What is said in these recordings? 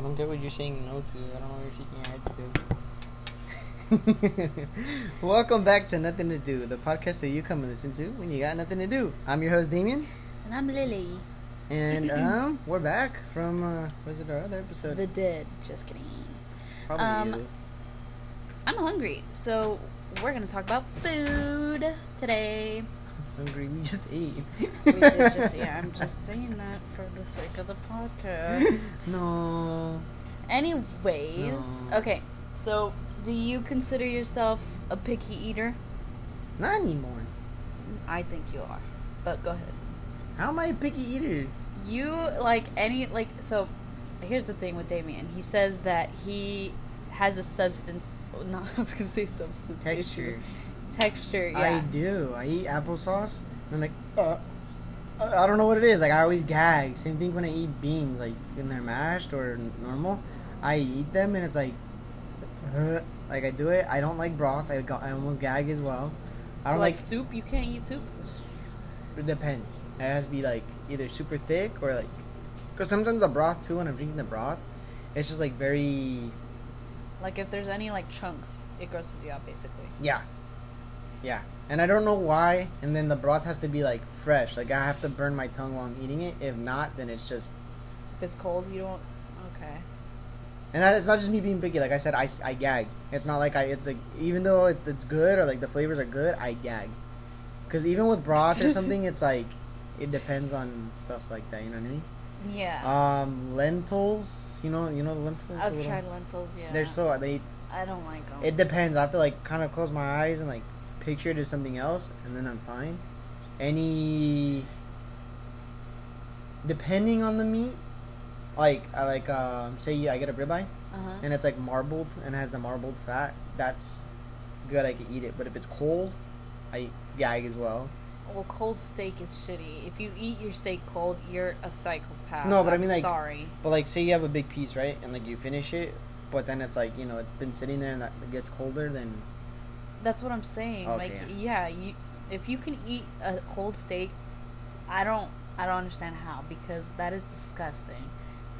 I don't get what you're saying no to. I don't know what you're shaking your head to. Welcome back to Nothing to Do, the podcast that you come and listen to when you got nothing to do. I'm your host Damien, And I'm Lily. and um, we're back from uh, was it our other episode? The dead. Just kidding. Probably. um, either. I'm hungry, so we're gonna talk about food today. Hungry, we just ate. We did just yeah, I'm just saying that for the sake of the podcast. No. Anyways, No. okay. So, do you consider yourself a picky eater? Not anymore. I think you are. But go ahead. How am I a picky eater? You like any like so here's the thing with Damien. He says that he has a substance not I was gonna say substance issue. Texture. Yeah. I do. I eat applesauce, and I'm like, uh, uh, I don't know what it is. Like I always gag. Same thing when I eat beans, like when they're mashed or normal. I eat them, and it's like, uh, like I do it. I don't like broth. I, I almost gag as well. I so don't like like. soup, you can't eat soup? It depends. It has to be like either super thick or like, because sometimes the broth too. When I'm drinking the broth, it's just like very Like if there's any like chunks, it grosses you out basically. Yeah. Yeah. And I don't know why. And then the broth has to be like fresh. Like I have to burn my tongue while I'm eating it. If not, then it's just. If it's cold, you don't okay. And that, it's not just me being picky. Like I said, I, I gag. It's not like I. It's like even though it's, it's good or like the flavors are good, I gag. Because even with broth or something, it's like it depends on stuff like that. You know what I mean? Yeah. Um, lentils. You know, you know the lentils. I've little- tried lentils, yeah. They're so they. I don't like them. It depends. I have to like kind of close my eyes and like picture to something else, and then I'm fine. Any depending on the meat, like I like um say I get a ribeye uh-huh. and it's like marbled and has the marbled fat. That's good. I can eat it. But if it's cold, I gag as well. Well, cold steak is shitty. If you eat your steak cold, you're a psychopath. No, but I I'm mean, like- sorry. But like say you have a big piece, right? And like you finish it, but then it's like you know it's been sitting there and that it gets colder. Then That's what I'm saying. Okay, like, yeah, you if you can eat a cold steak, I don't I don't understand how because that is disgusting.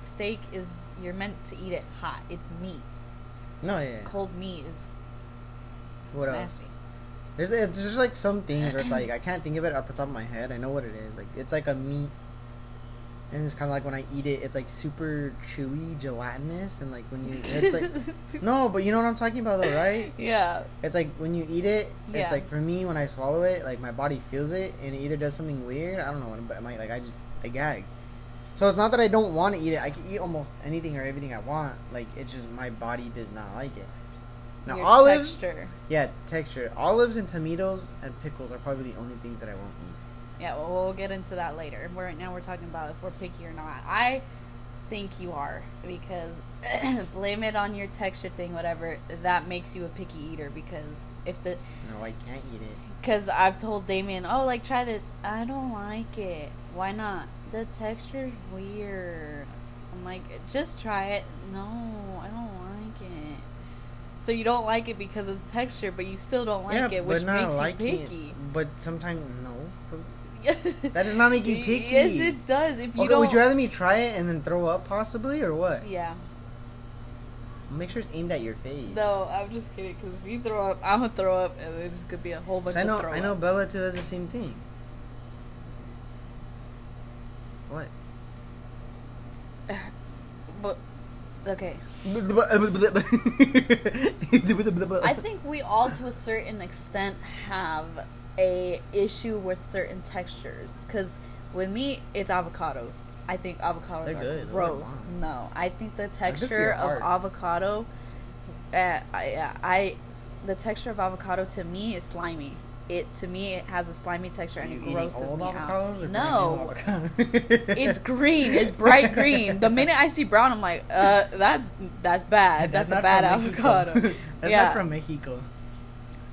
Steak is you're meant to eat it hot. It's meat. no, yeah. Cold meat is What else? nasty. There's just like some things where it's like I can't think of it off the top of my head. I know what it is. Like it's like a meat, and it's kind of like when I eat it, it's like super chewy, gelatinous, and like when you, it's like no, but you know what I'm talking about though, right? Yeah. It's like when you eat it, Yeah. it's like for me when I swallow it, like my body feels it, and it either does something weird. I don't know what, but I might like I just I gag. So it's not that I don't want to eat it. I can eat almost anything or everything I want. Like it's just my body does not like it. Now Your olives, texture. yeah, texture. Olives and tomatoes and pickles are probably the only things that I won't eat. Yeah, well, we'll get into that later. We're, right now we're talking about if we're picky or not. I think you are because blame it on your texture thing, whatever. That makes you a picky eater because if the No, I can't eat it. because I've told Damien, oh, like try this. I don't like it. Why not? The texture's weird. I'm like, just try it. No, I don't like it. So you don't like it because of the texture, but you still don't like yeah, it, which makes you it. picky. But sometimes no. That does not make you picky. Yes, it does. If you okay, don't, would you rather me try it and then throw up possibly, or what? yeah. Make sure it's aimed at your face. No, I'm just kidding. Because if you throw up, I'm gonna throw up, and it's gonna be a whole bunch I know, of throw I know, up. Bella too has the same thing. What? But okay, I think we all, to a certain extent, have a issue with certain textures. Because with me, it's avocados. I think avocados They're are good. Gross. No, I think the good for your texture of avocado, uh, I, I, the texture of avocado to me is slimy. It to me it has a slimy texture and it grosses me out. No, brand new avocados? it's green. It's bright green. The minute I see brown, I'm like, uh, that's that's bad. That's, a bad avocado. That's Yeah. not from Mexico.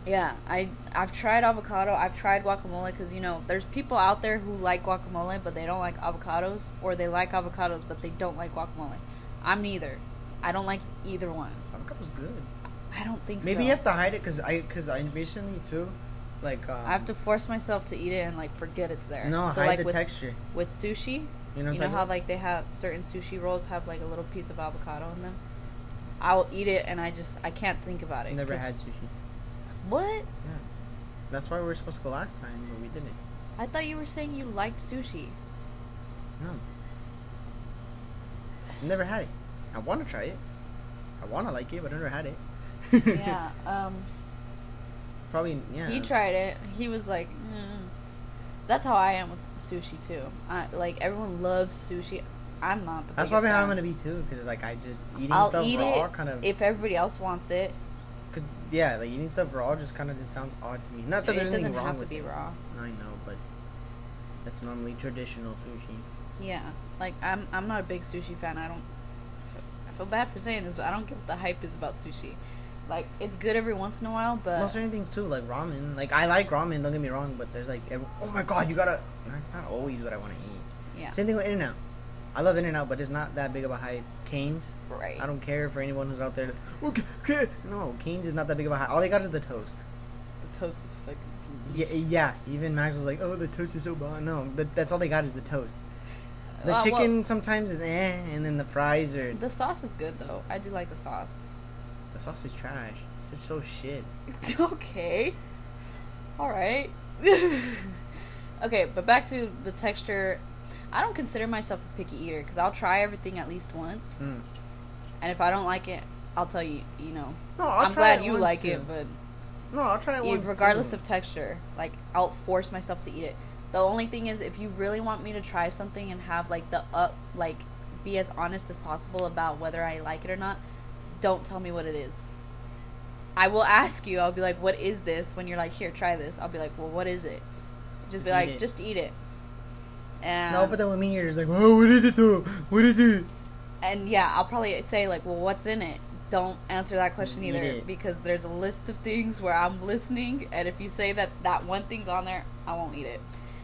Yeah, I I've tried avocado. I've tried guacamole because you know there's people out there who like guacamole but they don't like avocados, or they like avocados but they don't like guacamole. I'm neither. I don't like either one. Avocado's good. I don't think so. Maybe so. you have to hide it because I because I recently too, like um, I have to force myself to eat it and like forget it's there. no so hide like the with texture. with sushi, You know, You know how talking like they have certain sushi rolls have like a little piece of avocado in them. I'll eat it and I just I can't think about it. about? Never had sushi. What? Yeah. That's why we were supposed to go last time, but we didn't. I thought you were saying you liked sushi. No. I've Never had it. I want to try it. I want to like it, but I never had it. yeah. Um. Probably, yeah. He tried it. He was like, mm. that's how I am with sushi too. I like everyone loves sushi. I'm not the. That's probably how I'm gonna be too, because like I just eating I'll stuff eat raw it kind of. if everybody else wants it. Yeah, like eating stuff raw just kind of just sounds odd to me. Not that It there's anything doesn't wrong have to with be it. raw. I know, but that's normally traditional sushi. Yeah, like I'm I'm not a big sushi fan. I don't. I feel bad for saying this, but I don't get what the hype is about sushi. Like it's good every once in a while, but Most certain things too, like ramen. Like I like ramen. Don't get me wrong, but there's like, every- oh my god, you gotta. It's not always what I want to eat. yeah, Same thing with In and Out. I love In and Out, but it's not that big of a hype. Cane's. right. I don't care for anyone who's out there. Okay, okay. No, Cane's is not that big of a hype. All they got is the toast. The toast is fucking. Yeah, delicious. yeah. Even Max was like, "Oh, the toast is so bad." No, that, that's all they got is the toast. The Uh, well, chicken sometimes is eh, and then the fries are the sauce is good though. I do like the sauce. the sauce is trash. It's just so shit. okay. All right. okay, but back to the texture. I don't consider myself a picky eater because I'll try everything at least once, Mm. and if I don't like it, I'll tell you. You know, No, I'll I'm try glad it you once, like too. it, but No, I'll try it once. regardless too. of texture, like I'll force myself to eat it. The only thing is, if you really want me to try something and have like the up, like be as honest as possible about whether I like it or not, don't tell me what it is. I will ask you. I'll be like, "What is this?" When you're like, "Here, try this," I'll be like, "Well, what is it?" Just, be Just eat like, it. "Just eat it." And no, but then with me, you're just like, "Oh, what is it though? What is it?" and yeah, I'll probably say like, "Well, what's in it?" Don't answer that question Eat either it. because there's a list of things where I'm listening, and if you say that that one thing's on there, I won't eat it.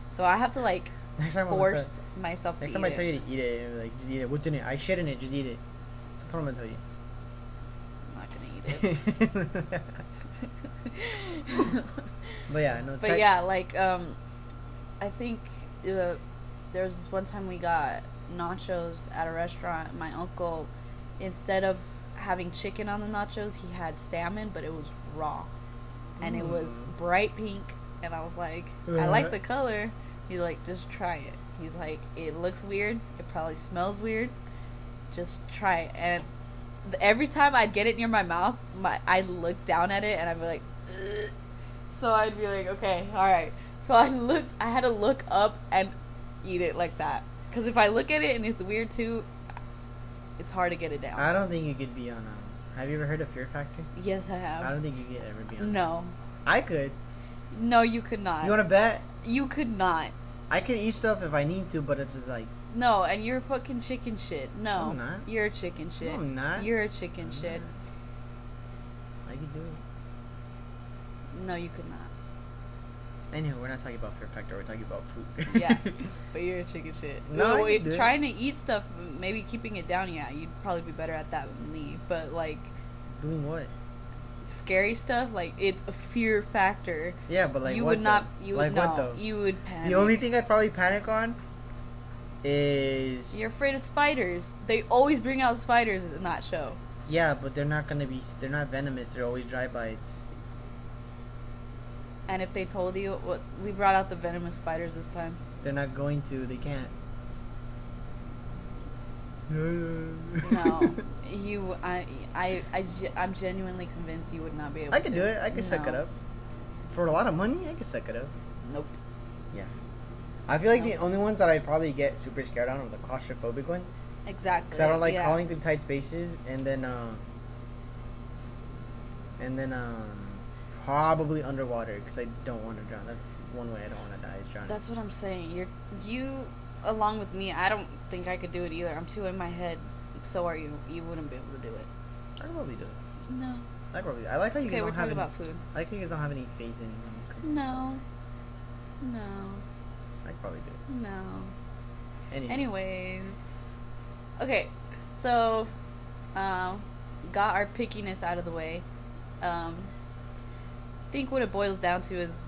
So I have to like Next time, I'm force myself to Next eat time I it. tell you to eat it, like just eat it. What's in it? I shit in it. Just eat it. That's what I'm gonna tell you. I'm not gonna eat it. but yeah, no. but yeah, like um, I think uh, there was this one time we got nachos at a restaurant. My uncle, instead of having chicken on the nachos, he had salmon, but it was raw, and it was Mm. bright pink. And I was like, I like Uh. the color. He's like, just try it. He's like, it looks weird. It probably smells weird. Just try it. And every time I'd get it near my mouth, my I'd look down at it and I'd be like, Ugh. so I'd be like, okay, all right. So I looked. I had to look up and eat it like that. Because if I look at it and it's weird too, it's hard to get it down. I don't think you could be on. Um, have you ever heard of Fear Factor? yes, I have. I don't think you could ever be on. no, I could. no, you could not. You want to bet? you could not. I could eat stuff if I need to, but it's just like No, and you're fucking chicken shit. No, I'm not. you're a chicken shit. I'm not. You're a chicken I'm shit. not. I could do it. No, you could not. Anyway, we're not talking about Fear Factor. We're talking about food. Yeah, but you're a chicken shit. No, No, I can do it. trying to eat stuff, maybe keeping it down. Yeah, you'd probably be better at that than me. But like Doing what? scary stuff, like it's a fear factor. Yeah, but like you would not. You like would no. what though? You would panic. The only thing I'd probably panic on is You're afraid of spiders. They always bring out spiders in that show. yeah, but they're not gonna be. They're not venomous. They're always dry bites. And if they told you what we brought out the venomous spiders this time, They're not going to. They can't. no, you, I, I, I, I'm genuinely convinced you would not be able. To I could to. do it. I could suck it up. For a lot of money, I could suck it up. Nope. Yeah, I feel like No. the only ones that I'd probably get super scared on are the claustrophobic ones. Exactly. Because I don't like yeah. crawling through tight spaces, and then um, and then um, probably underwater because I don't want to drown. That's one way I don't want to die is drowning. That's what I'm saying. You're you, along with me. I don't think I could do it either. I'm too in my head. So are you. You wouldn't be able to do it. I could probably do it. No. I probably. I like how you Okay, guys we're don't have talking any, about food. I like how you guys don't have any faith in me when to No. No. I could probably do it. No. Anyway. Anyways. Okay, so um got our pickiness out of the way. Um think what it boils down to is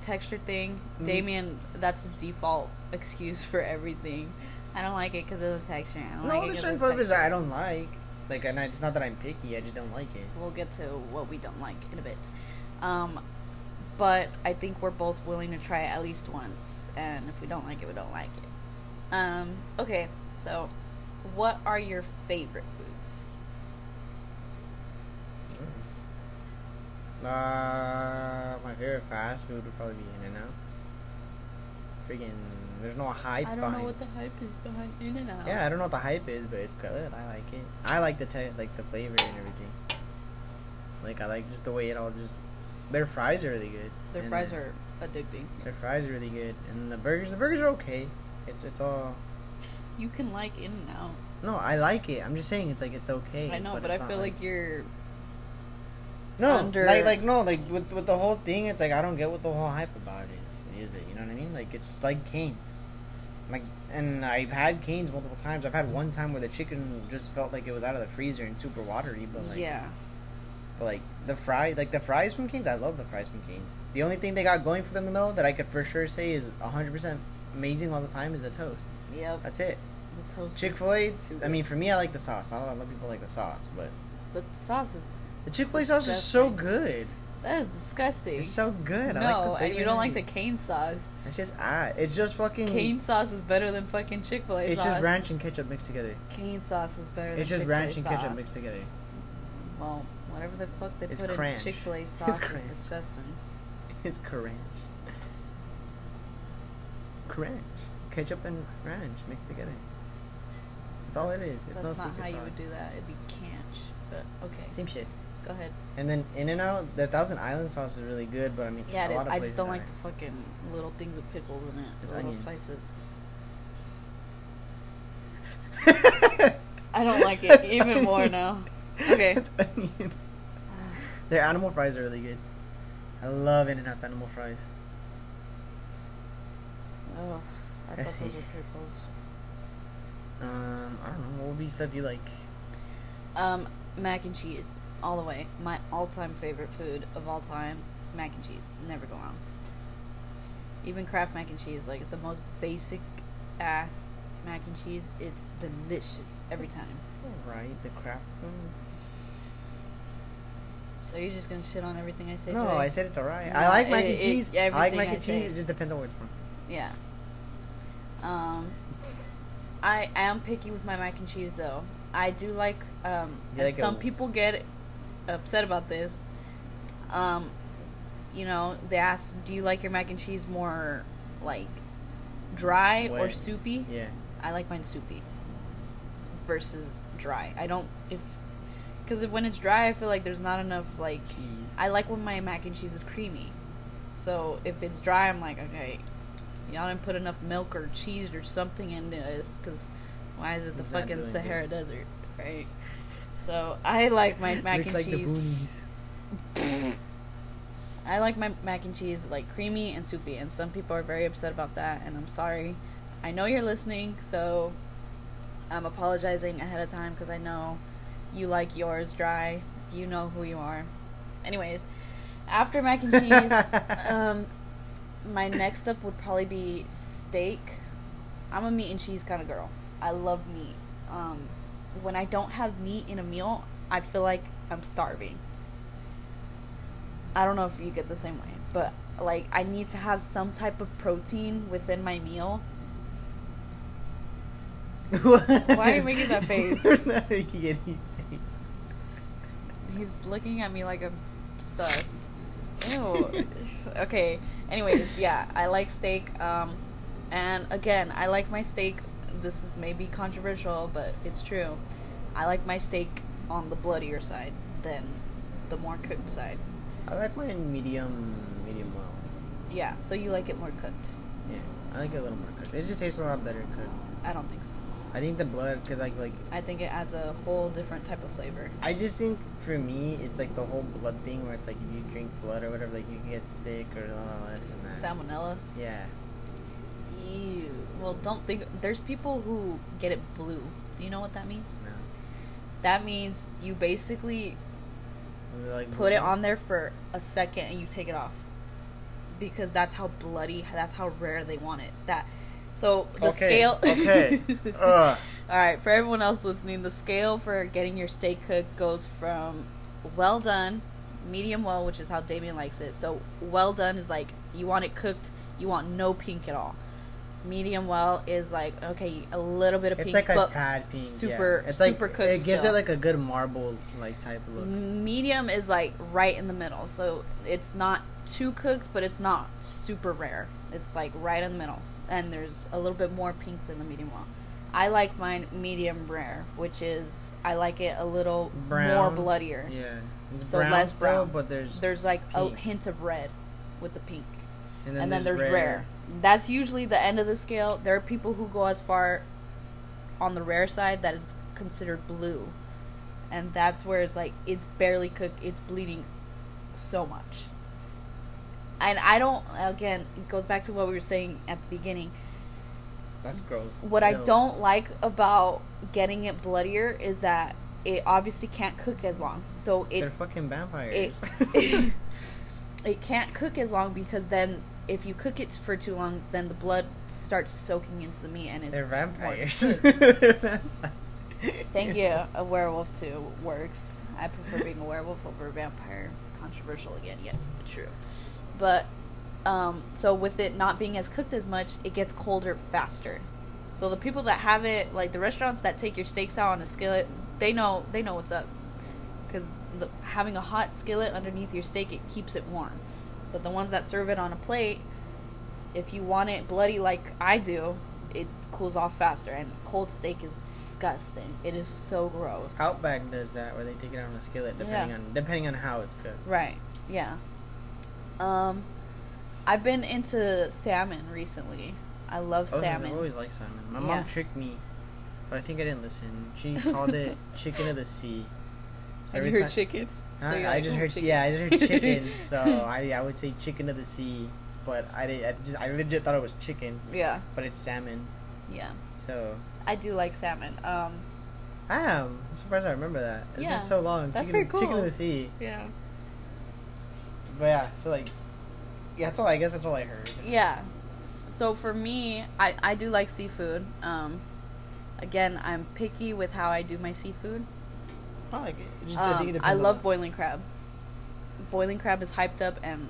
texture thing. Mhm. Damien that's his default excuse for everything. I don't like it because of the texture. I don't No, like there's certain flavors I don't like. Like, and I, it's not that I'm picky. I just don't like it. We'll get to what we don't like in a bit. Um, but I think we're both willing to try it at least once, and if we don't like it, we don't like it. Um, okay, so what are your favorite foods? Uh, my favorite fast food would probably be In and Out. Freaking, there's no hype. I don't know what the hype is behind In and Out. Yeah, I don't know what the hype is, but it's good. I like it. I like the te- like the flavor and everything. Like I like just the way it all just. Their fries are really good. their and fries are addicting. Their fries are really good, and the burgers. The burgers are okay. It's it's all. You can like In and Out. No, I like it. I'm just saying it's like it's okay. I know, but, I it's not feel like you're no, under- like like no, like with with the whole thing, it's like I don't get what the whole hype about is. Is it? You know what I mean? Like it's like Cane's. Like, and I've had Cane's multiple times. I've had one time where the chicken just felt like it was out of the freezer and super watery, but like, yeah. but like the fry, like the fries from Cane's, I love the fries from Cane's. The only thing they got going for them though that I could for sure say is 100 percent amazing all the time is the toast. Yep. That's it. The toast. Chick Fil A. I mean, for me, I like the sauce. Not a lot of people like the sauce, but the sauce is the Chick Fil A sauce is so good. that is disgusting. It's so good. I no, like the and you don't like the cane sauce. It's just ah, it's just fucking. Cane sauce is better than fucking Chick Fil A sauce. It's just ranch and ketchup mixed together. Cane sauce is better than It's just Chick-fil-A ranch and ketchup mixed together. Well, whatever the fuck they It's put cranch. in Chick Fil A It's sauce is disgusting. It's cranch. Cranch. Ketchup and ranch mixed together. That's all it That's- is. It's That's no not how you would do that. It'd be canch. But okay, Same shit. Go ahead. And then In and Out, the Thousand Island sauce is really good, but I mean, Yeah, a it is. I just don't like the fucking little things of pickles in it. It's The little onion. slices. I don't like it That's even more now. Okay. Onion. Their animal fries are really good. I love In and Out's animal fries. Oh, I I thought those were pickles. Um, I don't know. What would be stuff you like? Um, mac and cheese, all the way. My all-time favorite food of all time, mac and cheese. Never go wrong. Even Kraft mac and cheese, like it's the most basic ass mac and cheese. It's delicious every time. Alright, the Kraft ones. So you're just gonna shit on everything I say No, today? I said it's alright. No, I like mac it- and it- cheese. I like mac I and cheese. It just depends on where it's from. Yeah. Um, I am picky with my mac and cheese though. I do like um. Like some a- people get upset about this. Um, you know, they ask, "Do you like your mac and cheese more like dry or soupy?" Yeah. I like mine soupy versus dry. I don't if because when it's dry, I feel like there's not enough like. Cheese. I like when my mac and cheese is creamy. So if it's dry, I'm like, okay, y'all didn't put enough milk or cheese or something in this because why is it the fucking Sahara good. Desert, right? So I like my mac Looks and like cheese. the boonies. I like my mac and cheese like creamy and soupy, and some people are very upset about that, and I'm sorry. I know you're listening, so I'm apologizing ahead of time because I know you like yours dry. You know who you are. Anyways, after mac and cheese, um, my next up would probably be steak. I'm a meat and cheese kind of girl. I love meat. Um, when I don't have meat in a meal, I feel like I'm starving. I don't know if you get the same way, but like I need to have some type of protein within my meal. Why are you making that face? Not making any face. He's looking at me like a sus. Ew. okay. Anyways, yeah, I like steak. Um, and again, I like my steak. This is maybe controversial, but it's true. I like my steak on the bloodier side than the more cooked side. I like mine medium, medium well. Yeah, so you like it more cooked. Yeah, I like it a little more cooked. It just tastes a lot better cooked. I don't think so. I think the blood, cause like like I think it adds a whole different type of flavor. I just think for me, it's like the whole blood thing where it's like if you drink blood or whatever, like you can get sick or all this and that. Salmonella. Yeah. Ew. Well, don't think. There's people who get it blue. Do you know what that means? No. That means you basically like put it on there for a second and you take it off because that's how bloody. That's how rare they want it. That So the Okay, scale. okay. Ugh. All right, for everyone else listening, the scale for getting your steak cooked goes from well done, medium well, which is how Damien likes it. So well done is like you want it cooked, you want no pink at all. Medium well is like okay, a little bit of pink. It's pink, like a tad pink. super- yeah. It's super like, cooked It gives still. it like a good marble like type look. medium is like right in the middle. So it's not too cooked, but it's not super rare. It's like right in the middle, and there's a little bit more pink than the medium well. I like mine medium rare, which is I like it a little more Brown. bloodier. Yeah. It's So brown less brown. but there's There's like a hint of red with the pink, and and then there's rare. That's usually the end of the scale. There are people who go as far on the rare side that is considered blue, and that's where it's like it's barely cooked. It's bleeding so much. And I don't. Again, it goes back to what we were saying at the beginning. That's gross. What I don't like about getting it bloodier is that it obviously can't cook as long. So it They're fucking vampires. it it can't cook as long because then if you cook it for too long, then the blood starts soaking into the meat and it's They're vampires. Thank you. A werewolf too works. I prefer being a werewolf over a vampire. Controversial again, yet but true. But um, so with it not being as cooked as much, it gets colder faster. So the people that have it, like the restaurants that take your steaks out on a skillet, they know they know what's up because having a hot skillet underneath your steak it keeps it warm. But the ones that serve it on a plate, if you want it bloody like I do, it cools off faster. And cold steak is disgusting. It is so gross. Outback does that, where they take it on a skillet, depending Yeah. on depending on how it's cooked. Right. Yeah. Um, I've been into salmon recently. I love Oh, salmon. I always like salmon. My Yeah. mom tricked me, but I think I didn't listen. She called it chicken of the sea. So every you heard time- chicken. So I, I like, just heard chicken." yeah, I just heard chicken. so I I would say chicken of the sea, but I I just I legit thought it was chicken, Yeah. but it's salmon. Yeah. So I do like salmon. Um. I am. I'm surprised I remember that. It's Yeah, been so long. that's chicken, pretty Chicken of the sea. Yeah. But yeah, so like, yeah, that's all. I guess that's all I heard. Yeah. So for me, I I do like seafood. Um. Again, I'm picky with how I do my seafood. I like it. It just- I Um, depends I love the- boiling crab. Boiling crab is hyped up and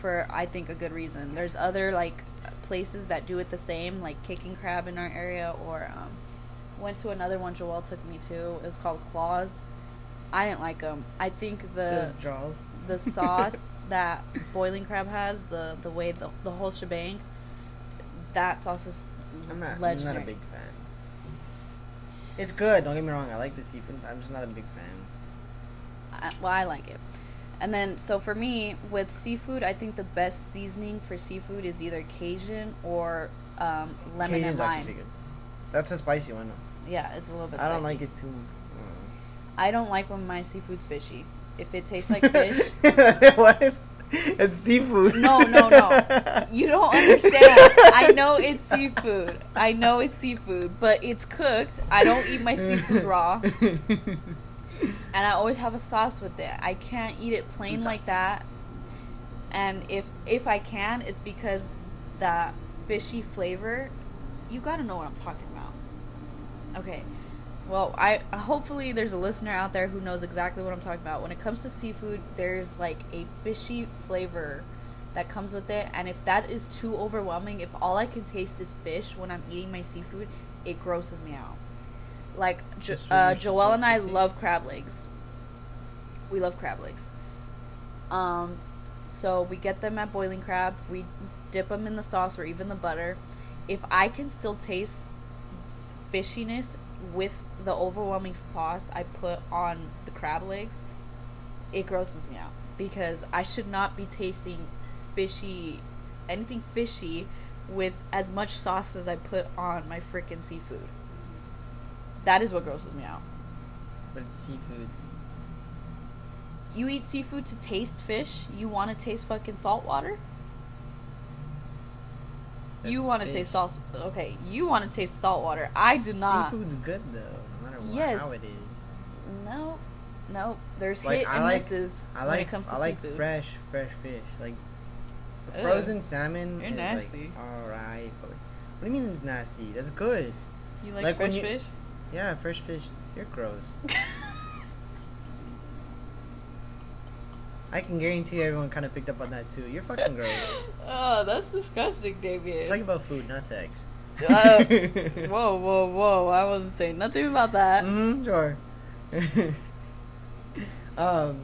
for I think a good reason. There's other like places that do it the same, like kicking crab in our area, or um, went to another one Joel took me to. It was called Claws. I didn't like them. I think the Jaws. the sauce that boiling crab has, the the way the the whole shebang, that sauce is I'm not. legendary. I'm not a big fan. It's good. Don't get me wrong. I like the seafood. I'm just not a big fan. I, well, I like it. And then, so for me, with seafood, I think the best seasoning for seafood is either Cajun or um, lemon Cajun's and lime. good. That's a spicy one. Yeah, it's a little bit. I don't like it too. I don't like when my seafood's fishy. If it tastes like fish, what? It's seafood. No, no, no. you don't understand. I know it's seafood. I know it's seafood, but it's cooked. I don't eat my seafood raw, and I always have a sauce with it. I can't eat it plain like that. And if if I can, it's because that fishy flavor. You got to know what I'm talking about. Okay. Well, I hopefully there's a listener out there who knows exactly what I'm talking about. When it comes to seafood, there's like a fishy flavor that comes with it, and if that is too overwhelming, if all I can taste is fish when I'm eating my seafood, it grosses me out. Like jo- uh, Joelle and I love crab legs. We love crab legs. Um, so we get them at Boiling Crab. We dip them in the sauce or even the butter. If I can still taste fishiness with the overwhelming sauce I put on the crab legs, it grosses me out because I should not be tasting fishy anything fishy with as much sauce as I put on my freaking seafood. That is what grosses me out. But it's seafood. You eat seafood to taste fish. You want to taste fucking salt water. You want to taste salt. Okay, you want to taste salt water. I do not. Seafood's good though, no matter what, Yes. how it is. No, no. There's Like, hit I and like- misses I when it comes to I like seafood. fresh, fresh fish. Like the Ew. frozen salmon You're is nasty. like alright, but like What do you mean it's nasty? That's good. You like, Like fresh you- fish? Yeah, fresh fish. You're gross. I can guarantee everyone kind of picked up on that too. You're fucking gross. oh, that's disgusting, David. Talking about food, not sex. Uh, whoa, whoa, whoa! I wasn't saying nothing about that. Mm-hmm, sure. um,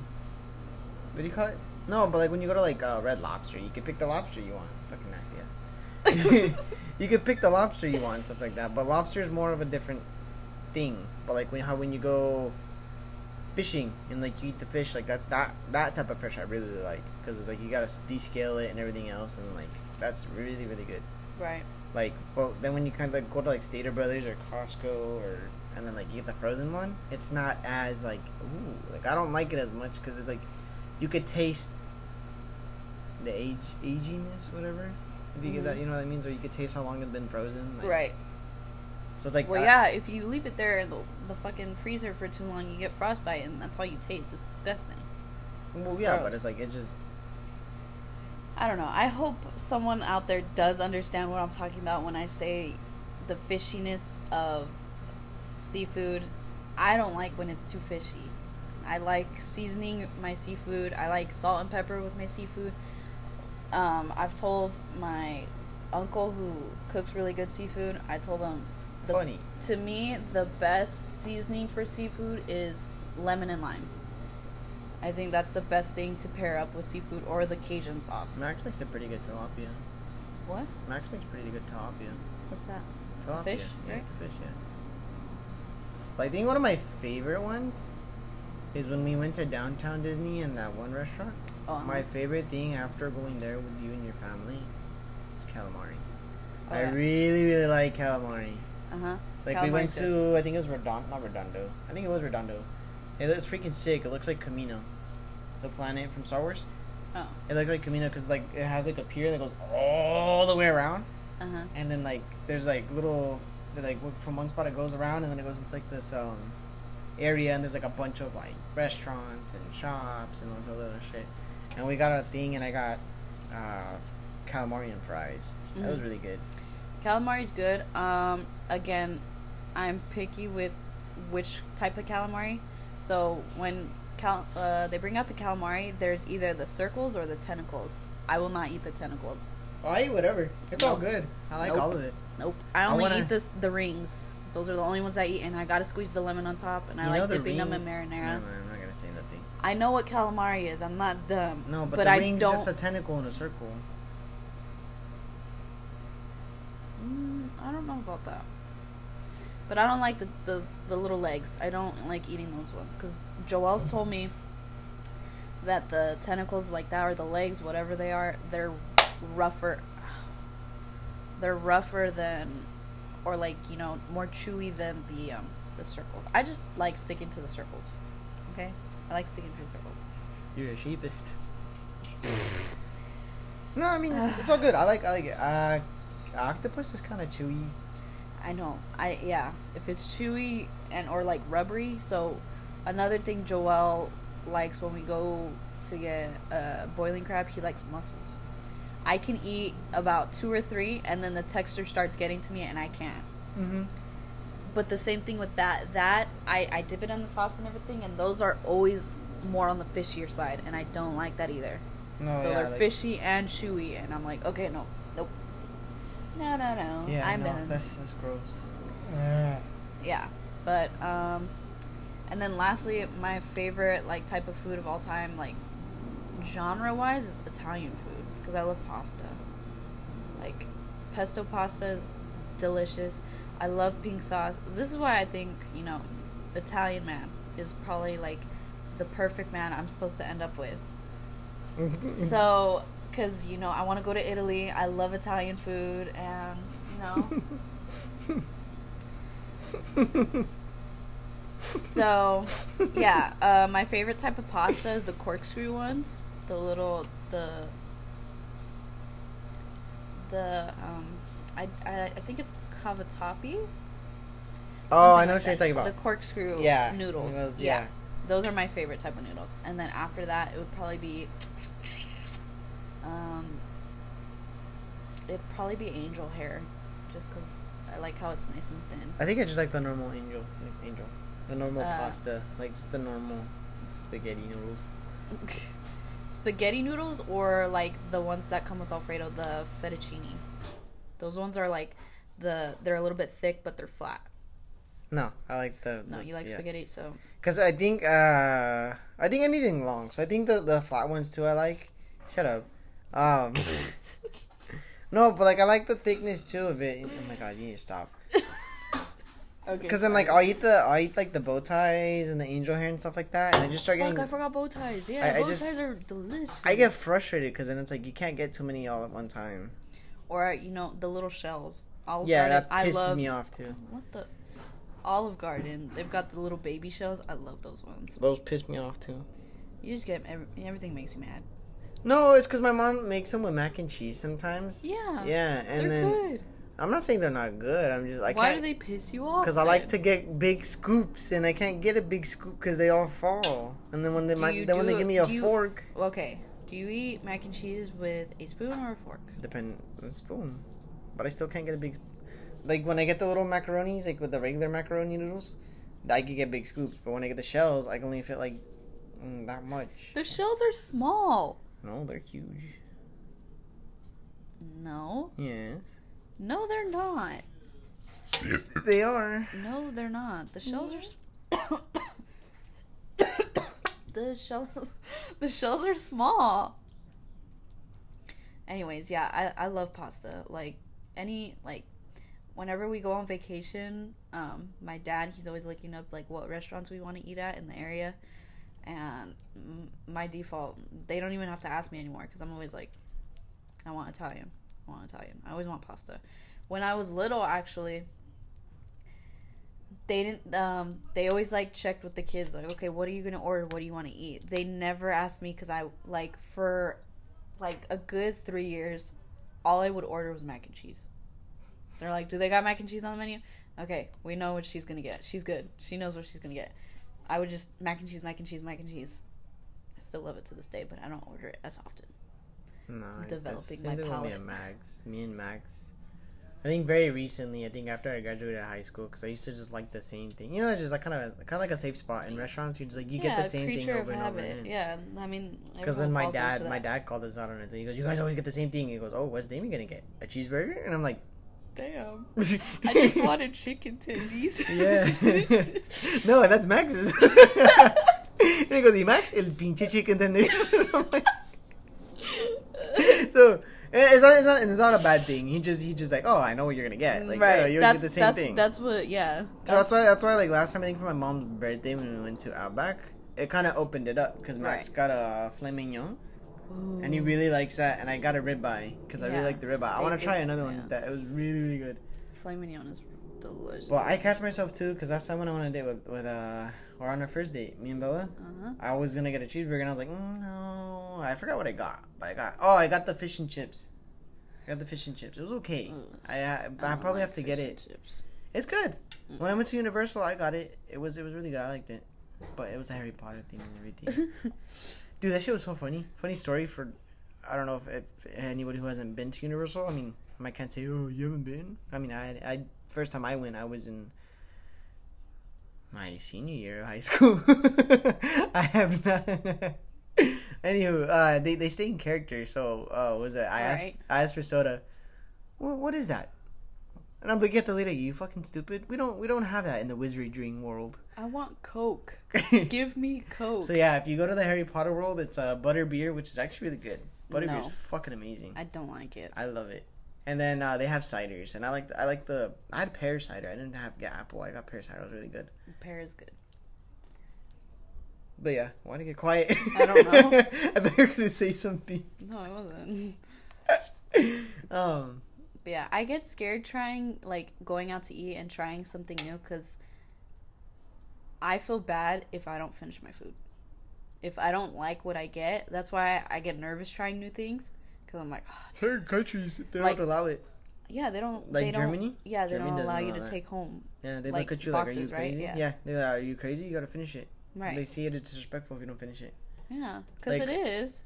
what do you call it? No, but like when you go to like uh, Red Lobster, you can pick the lobster you want. Fucking nasty ass. you can pick the lobster you want and stuff like that. But lobster is more of a different thing. But like when how when you go fishing and like you eat the fish like that that that type of fish I really, really like because it's like you gotta descale it and everything else and like that's really really good. Right. Like, well, then when you kind of like go to like Stater Brothers or Costco or and then like you get the frozen one, it's not as like ooh like I don't like it as much because it's like you could taste the age aginess whatever if you get that Mhm. you know what that means or you could taste how long it's been frozen. Like, Right. So it's like Well, uh, yeah. If you leave it there in the, the fucking freezer for too long, you get frostbite, and that's all you taste. It's disgusting. Well, it's yeah, gross. but it's like it just I don't know. I hope someone out there does understand what I'm talking about when I say the fishiness of seafood. I don't like when it's too fishy. I like seasoning my seafood. I like salt and pepper with my seafood. Um, I've told my uncle who cooks really good seafood. I told him the, funny. to me the best seasoning for seafood is lemon and lime. I think that's the best thing to pair up with seafood or the Cajun sauce. Max makes a pretty good tilapia. What? Max makes pretty good tilapia. What's that? Tilapia. Fish, yeah, right? the fish, yeah. But I think one of my favorite ones is when we went to downtown Disney and that one restaurant. Oh, uh-huh. My favorite thing after going there with you and your family is calamari. Oh, I yeah. really, really like calamari. Uh huh. Like we went to, I think it was Redondo, not Redondo. I think it was Redondo. It looks freaking sick. It looks like Kamino, the planet from Star Wars. Oh. It looks like Kamino because like it has like a pier that goes all the way around, Uh huh. and then like there's like little, like from one spot it goes around, and then it goes into like this um area, and there's like a bunch of like restaurants and shops and all this other shit. And we got a thing, and I got uh calamari and fries. That was Mhm. really good. Calamari's good. Um, again, I'm picky with which type of calamari. So when cal- uh, they bring out the calamari, there's either the circles or the tentacles. I will not eat the tentacles. Oh, I eat whatever. It's all good. I like Nope. all of it. Nope. I I only wanna- eat this the rings. Those are the only ones I eat, and I gotta squeeze the lemon on top, and I You know like the dipping them in marinara. No, I'm not gonna say nothing. I know what calamari is. I'm not dumb. No, but, but the I ring's don't. just a tentacle in a circle. Mm, I don't know about that. But I don't like the, the, the little legs. I don't like eating those ones. Because Joelle's told me that the tentacles like that, or the legs, whatever they are, they're rougher. They're rougher than, or like, you know, more chewy than the, um, the circles. I just like sticking to the circles. Okay? I like sticking to the circles. You're a sheepist. no, I mean it's, it's all good. I like I like it. Uh, octopus is kind of chewy. I know. I yeah. If it's chewy and or like rubbery. So another thing Joel likes when we go to get uh, boiling crab, he likes mussels. I can eat about two or three, and then the texture starts getting to me, and I can't. Mm-hmm. But the same thing with that. That I I dip it in the sauce and everything, and those are always more on the fishier side, and I don't like that either. No, so yeah, they're like- fishy and chewy, and I'm like, okay, no, no, no, no. Yeah, I'm no, done. that's that's gross. yeah but um and then lastly my favorite like type of food of all time like genre wise is italian food because i love pasta like pesto pasta is delicious i love pink sauce this is why i think you know italian man is probably like the perfect man i'm supposed to end up with so because you know i want to go to italy i love italian food and you know So, yeah, uh, my favorite type of pasta is the corkscrew ones. The little the the um, I I, I think it's cavatappi. Oh, I know like what you're talking about. The corkscrew yeah, noodles. those- yeah. yeah. those are my favorite type of noodles. And then after that, it would probably be um, it'd probably be angel hair. just because I like how it's nice and thin. I think I just like the normal angel, like angel, the normal Uh, pasta, like just the normal spaghetti noodles. Spaghetti noodles or like the ones that come with Alfredo, the fettuccine. Those ones are like the they're a little bit thick but they're flat. No, I like the. No, the- you like yeah. spaghetti, so Cause I think uh I think anything long. So I think the the flat ones too. I like. Shut up. Um. no, but like I like the thickness too of it. Oh my god, you need to stop. okay. Cause then like I'll eat the I'll eat like the bow ties and the angel hair and stuff like that, and I just start Fuck, getting. I forgot bow ties. Yeah, I- I bow just- ties are delicious. I get frustrated because then it's like you can't get too many all at one time. or you know the little shells. Olive Yeah, Garden, that I love, me off too. What the Olive Garden? They've got the little baby shells. I love those ones. Those piss me off too. You just get every, everything makes you mad. No, it's because my mom makes them with mac and cheese sometimes. Yeah, Yeah, and they're then good. I'm not saying they're not good. I'm just I Why do they piss you off? because I like to get big scoops and I can't get a big scoop because they all fall. And then when they might, then when they a- give me a you- fork, Okay. Do you eat mac and cheese with a spoon or a fork? depend on spoon, but I still can't get a big. Like when I get the little macaronis, like with the regular macaroni noodles, I can get big scoops. But when I get the shells, I can only fit like mm, that much. The shells are small. No, they're huge. No. Yes, No, they're not. Yes, they are. No, they're not. The shells are. the shells. The shells are small. Anyways, yeah, I I love pasta. Like any like, whenever we go on vacation, um, my dad he's always looking up like what restaurants we want to eat at in the area, and my default they don't even have to ask me anymore because I'm always like, I want Italian. I want Italian. I always want pasta. When I was little, actually, they didn't um they always like checked with the kids like okay what are you gonna order what do you want to eat they never asked me because i like for like a good three years all i would order was mac and cheese they're like do they got mac and cheese on the menu okay we know what she's gonna get she's good she knows what she's gonna get i would just mac and cheese mac and cheese mac and cheese i still love it to this day but i don't order it as often No, Developing my with Me palate. and Max, me and Max. I think very recently. I think after I graduated high school, because I used to just like the same thing. You know, just like kind of kind of like a safe spot in restaurants. You just like you get the same thing over and over habit. again. yeah i mean Because then my dad, my dad called us out on it. So he goes, "You guys always get the same thing." He goes, "Oh, what's Damien gonna get? A cheeseburger?" And I'm like, damn i just wanted chicken tendies yeah. no, and that's Max's. and he goes, "Y Max, el pinche chicken tenders." Like, so eh, it's not, it's not, it's not a bad thing. He just, he just like, oh, I know what you're gonna get. Like, right. oh, you get the same that's, thing. That's what, yeah. so that's why, that's why, like last time I think for my mom's birthday when we went to Outback, it kind of opened it up because Max Right. got a filet mignon and he really likes that, and I got a ribeye because I really like the ribeye. I want to try is- another one. yeah. That it was really, really good. Filet mignon is delicious. Well, I catch myself too because last time when I went on a date with, with uh, or on our first date, me and Bella, Uh-huh. I was gonna get a cheeseburger and I was like, mm, no, I forgot what I got, but I got oh, I got the fish and chips. I got the fish and chips. It was okay. Ugh. I uh, but I, probably like have to get it. Chips. It's good. Mm. When I went to Universal, I got it. It was it was really good. I liked it, but it was a Harry Potter theme and everything. Dude, that shit was so funny. Funny story for, I don't know if, if anybody who hasn't been to Universal. I mean, I can't say, oh, you haven't been. I mean, I, I first time I went, I was in my senior year of high school. I have not. Anywho, uh, they they stay in character. So, uh, was it? I asked Alright. I asked for soda. Well, what is that? And I'm like, get the lady. You fucking stupid. We don't we don't have that in the Wizardry Dream world. I want Coke. Give me Coke. So yeah, if you go to the Harry Potter world, it's uh, butter beer, which is actually really good. Butter beer is fucking amazing. I don't like it. I love it. And then uh, they have ciders, and I like I like the I had pear cider. I didn't have get apple. I got pear cider. It was really good. Pear is good. But yeah, why to get quiet? I don't know. I thought you were gonna say something. No, I wasn't. um, But yeah, I get scared trying, like, going out to eat and trying something new because I feel bad if I don't finish my food. If I don't like what I get, that's why I, I get nervous trying new things because I'm like, "Ah, certain countries they Like- don't allow it. yeah, they don't. Like they don't, Germany? Yeah, they Germany don't allow you to that. take home. Yeah, they Like, look at you like, are boxes, you right? crazy? Yeah. Yeah, they're like, are you crazy? You gotta finish it. Right. They see it as disrespectful if you don't finish it. Yeah, because Like- it is.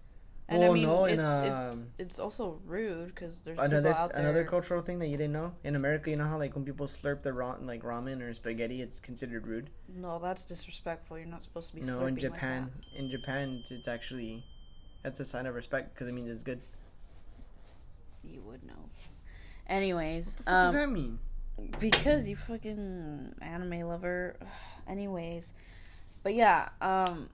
And Well, I mean, no, it's, in, it's um, it's also rude because there's Another people out there. another cultural thing that you didn't know in America, you know how like when people slurp their ra- like ramen or spaghetti, it's considered rude. No, that's disrespectful. You're not supposed to be. No, slurping in like Japan, in Japan, it's actually that's a sign of respect because it means it's good. you would know. Anyways, What does um, that mean? because you fucking anime lover. Anyways, but yeah, um,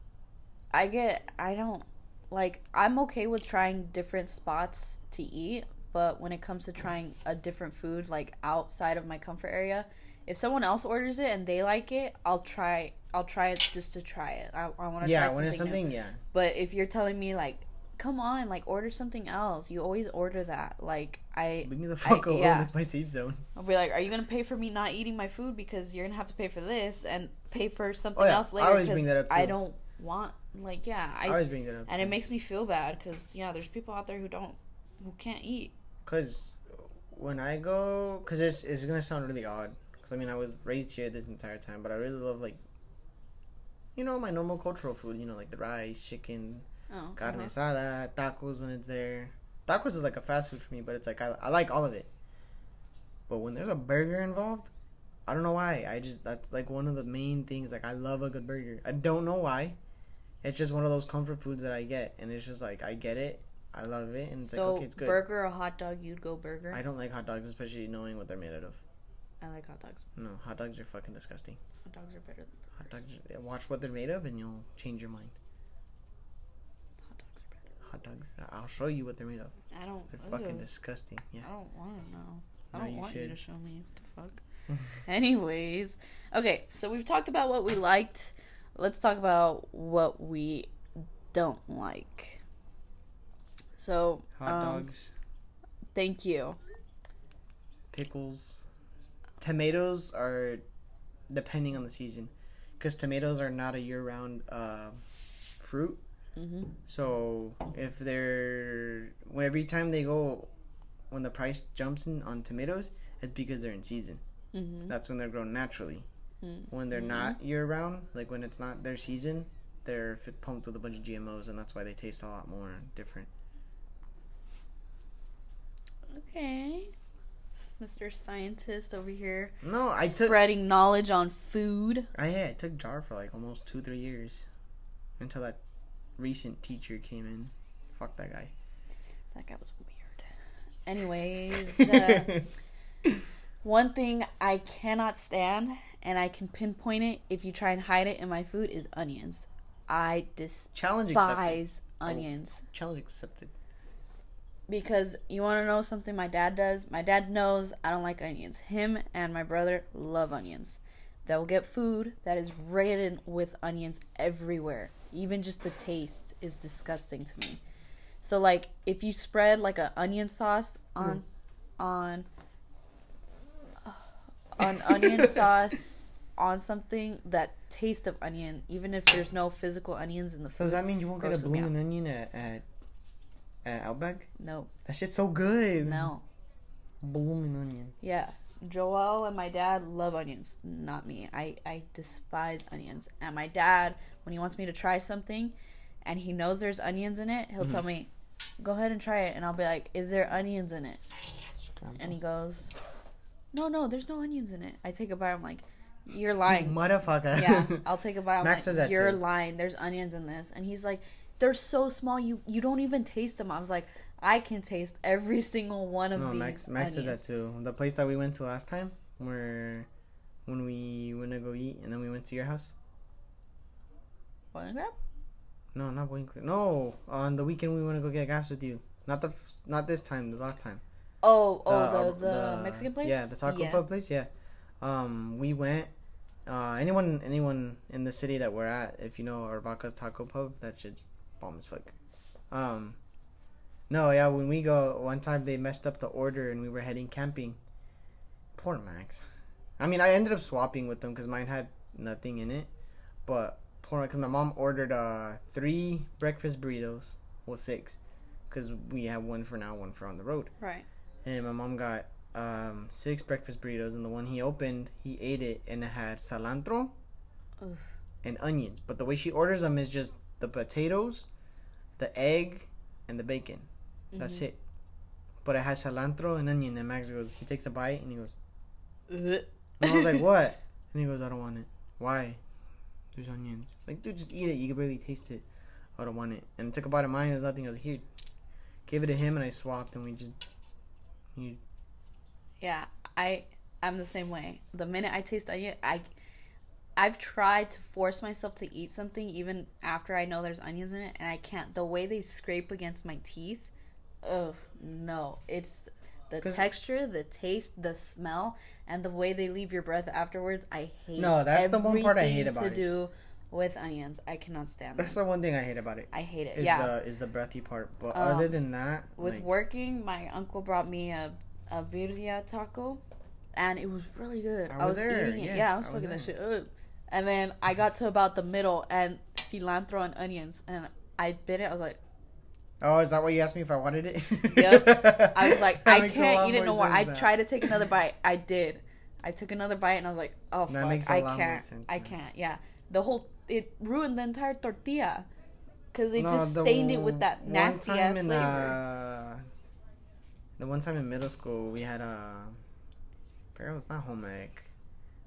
I get. I don't like. I'm okay with trying different spots to eat, but when it comes to trying a different food, like outside of my comfort area, if someone else orders it and they like it, I'll try. I'll try it just to try it. I, I want to Yeah, try when something, it's new. something, yeah. But if you're telling me like, come on, like order something else, you always order that. Like I, Leave me the fuck I- alone. yeah. It's my safe zone. I'll be like, are you gonna pay for me not eating my food because you're gonna have to pay for this and pay for something Oh, yeah. else later? I always bring that up, I don't want like yeah, I I, always bring that up. and it makes me feel bad because yeah, there's people out there who don't who can't eat. because when I go, because it's it's gonna sound really odd. Because I mean, I was raised here this entire time, but I really love like, you know, my normal cultural food. You know, like the rice, chicken, Oh, carne uh-huh. asada, tacos when it's there. Tacos is like a fast food for me, but it's like I, I like all of it. But when there's a burger involved, I don't know why. I just that's like one of the main things. Like I love a good burger. I don't know why. It's just one of those comfort foods that I get, and it's just like I get it, I love it, and it's so like okay, it's good. burger or hot dog, you'd go burger. I don't like hot dogs, especially knowing what they're made out of. I like hot dogs. No, hot dogs are fucking disgusting. Hot dogs are better than Hot dogs. Are, watch what they're made of, and you'll change your mind. Hot dogs are better. Hot dogs. I'll show you what they're made of. I don't. They're fucking disgusting. Yeah. I don't want to know. I No, don't you want you to show me. What the fuck? Anyways, okay, so we've talked about what we liked. Let's talk about what we don't like. So, Hot um, dogs, thank you. pickles, tomatoes are depending on the season, because tomatoes are not a year-round uh, fruit. hmm So if they're every time they go, when the price jumps in on tomatoes, it's because they're in season. hmm That's when they're grown naturally. Mm. When they're Mhm. not year round, like when it's not their season, they're f- pumped with a bunch of GMOs, and that's why they taste a lot more different. Okay. Mr. Scientist over here No, I took spreading knowledge on food. I yeah, I took jar for like almost two three years, until that recent teacher came in. Fuck that guy. That guy was weird. Anyways, uh, one thing I cannot stand, and I can pinpoint it if you try and hide it in my food, is onions. I Challenge accepted. despise oh, onions. Challenge accepted. Because you want to know something my dad does? My dad knows I don't like onions. Him and my brother love onions. They'll get food that is rated with onions everywhere. Even just the taste is disgusting to me. So like if you spread like an onion sauce on mm. on on onion sauce on something that taste of onion, even if there's no physical onions in the food. does that mean you won't get a Grosses me out. blooming onion at, at at Outback? no, That shit's so good. no. Blooming onion. Yeah. Joel and my dad love onions. Not me. I, I despise onions. And my dad, when he wants me to try something and he knows there's onions in it, he'll hmm. tell me, go ahead and try it. And I'll be like, is there onions in it? And he goes, no, no, there's no onions in it. I take a bite. I'm like, you're lying. Motherfucker. yeah, I'll take a bite. I'm Max like, that you're too. lying. There's onions in this. And he's like, they're so small. You you don't even taste them. I was like, I can taste every single one of no, these Max Max does that too. The place that we went to last time, where when we went to go eat, and then we went to your house. Boiling crab? No, not Winkler. No, on the weekend we went to go get gas with you. Not the not this time. The last time. Oh, oh, uh, the, the, Mexican place. Yeah, the taco yeah. pub place. Yeah. Um, we went. Uh, anyone anyone in the city that we're at, if you know Arvaca's Taco Pub, that should bomb as fuck. Um, no, yeah, when we go, one time they messed up the order and we were heading camping. Poor Max. I mean, I ended up swapping with them because mine had nothing in it, but poor because my mom ordered uh three breakfast burritos, well six, because we have one for now, one for on the road Right. And my mom got um, six breakfast burritos, and the one he opened, he ate it, and it had cilantro Oof. and onions. But the way she orders them is just the potatoes, the egg, and the bacon. That's Mhm. it. But it has cilantro and onion. And Max goes, he takes a bite and he goes, Ugh. and I was like, what? And he goes, I don't want it. Why? There's onions. Like, dude, just eat it. You can barely taste it. I don't want it. And I took a bite of mine. There's nothing. I was like, here. Gave it to him and I swapped and we just. He, Yeah, I I'm the same way. The minute I taste onion, I I've tried to force myself to eat something even after I know there's onions in it, and I can't. The way they scrape against my teeth, oh no! It's the texture, the taste, the smell, and the way they leave your breath afterwards. I hate. No, that's the one part I hate about to it. do with onions. I cannot stand that's them. the one thing I hate about it. I hate it. Is yeah. the is the breathy part. But Um, other than that, with like, working, my uncle brought me a a birria taco, and it was really good. I I was, was there, eating it. yes, yeah, I was I was fucking that shit up. And then I got to about the middle and cilantro and onions, and I bit it. I was like, oh, is that what you asked me if I wanted it? Yep. I was like, I makes a lot can't eat it no more. I tried to take another bite. I did. I took another bite, and I was like, oh That fuck, I can't. I can't. Yeah, the whole it ruined the entire tortilla because they No, just the stained it with that nasty ass in, flavor. uh, the one time in middle school, we had a. Uh, it was not home ec.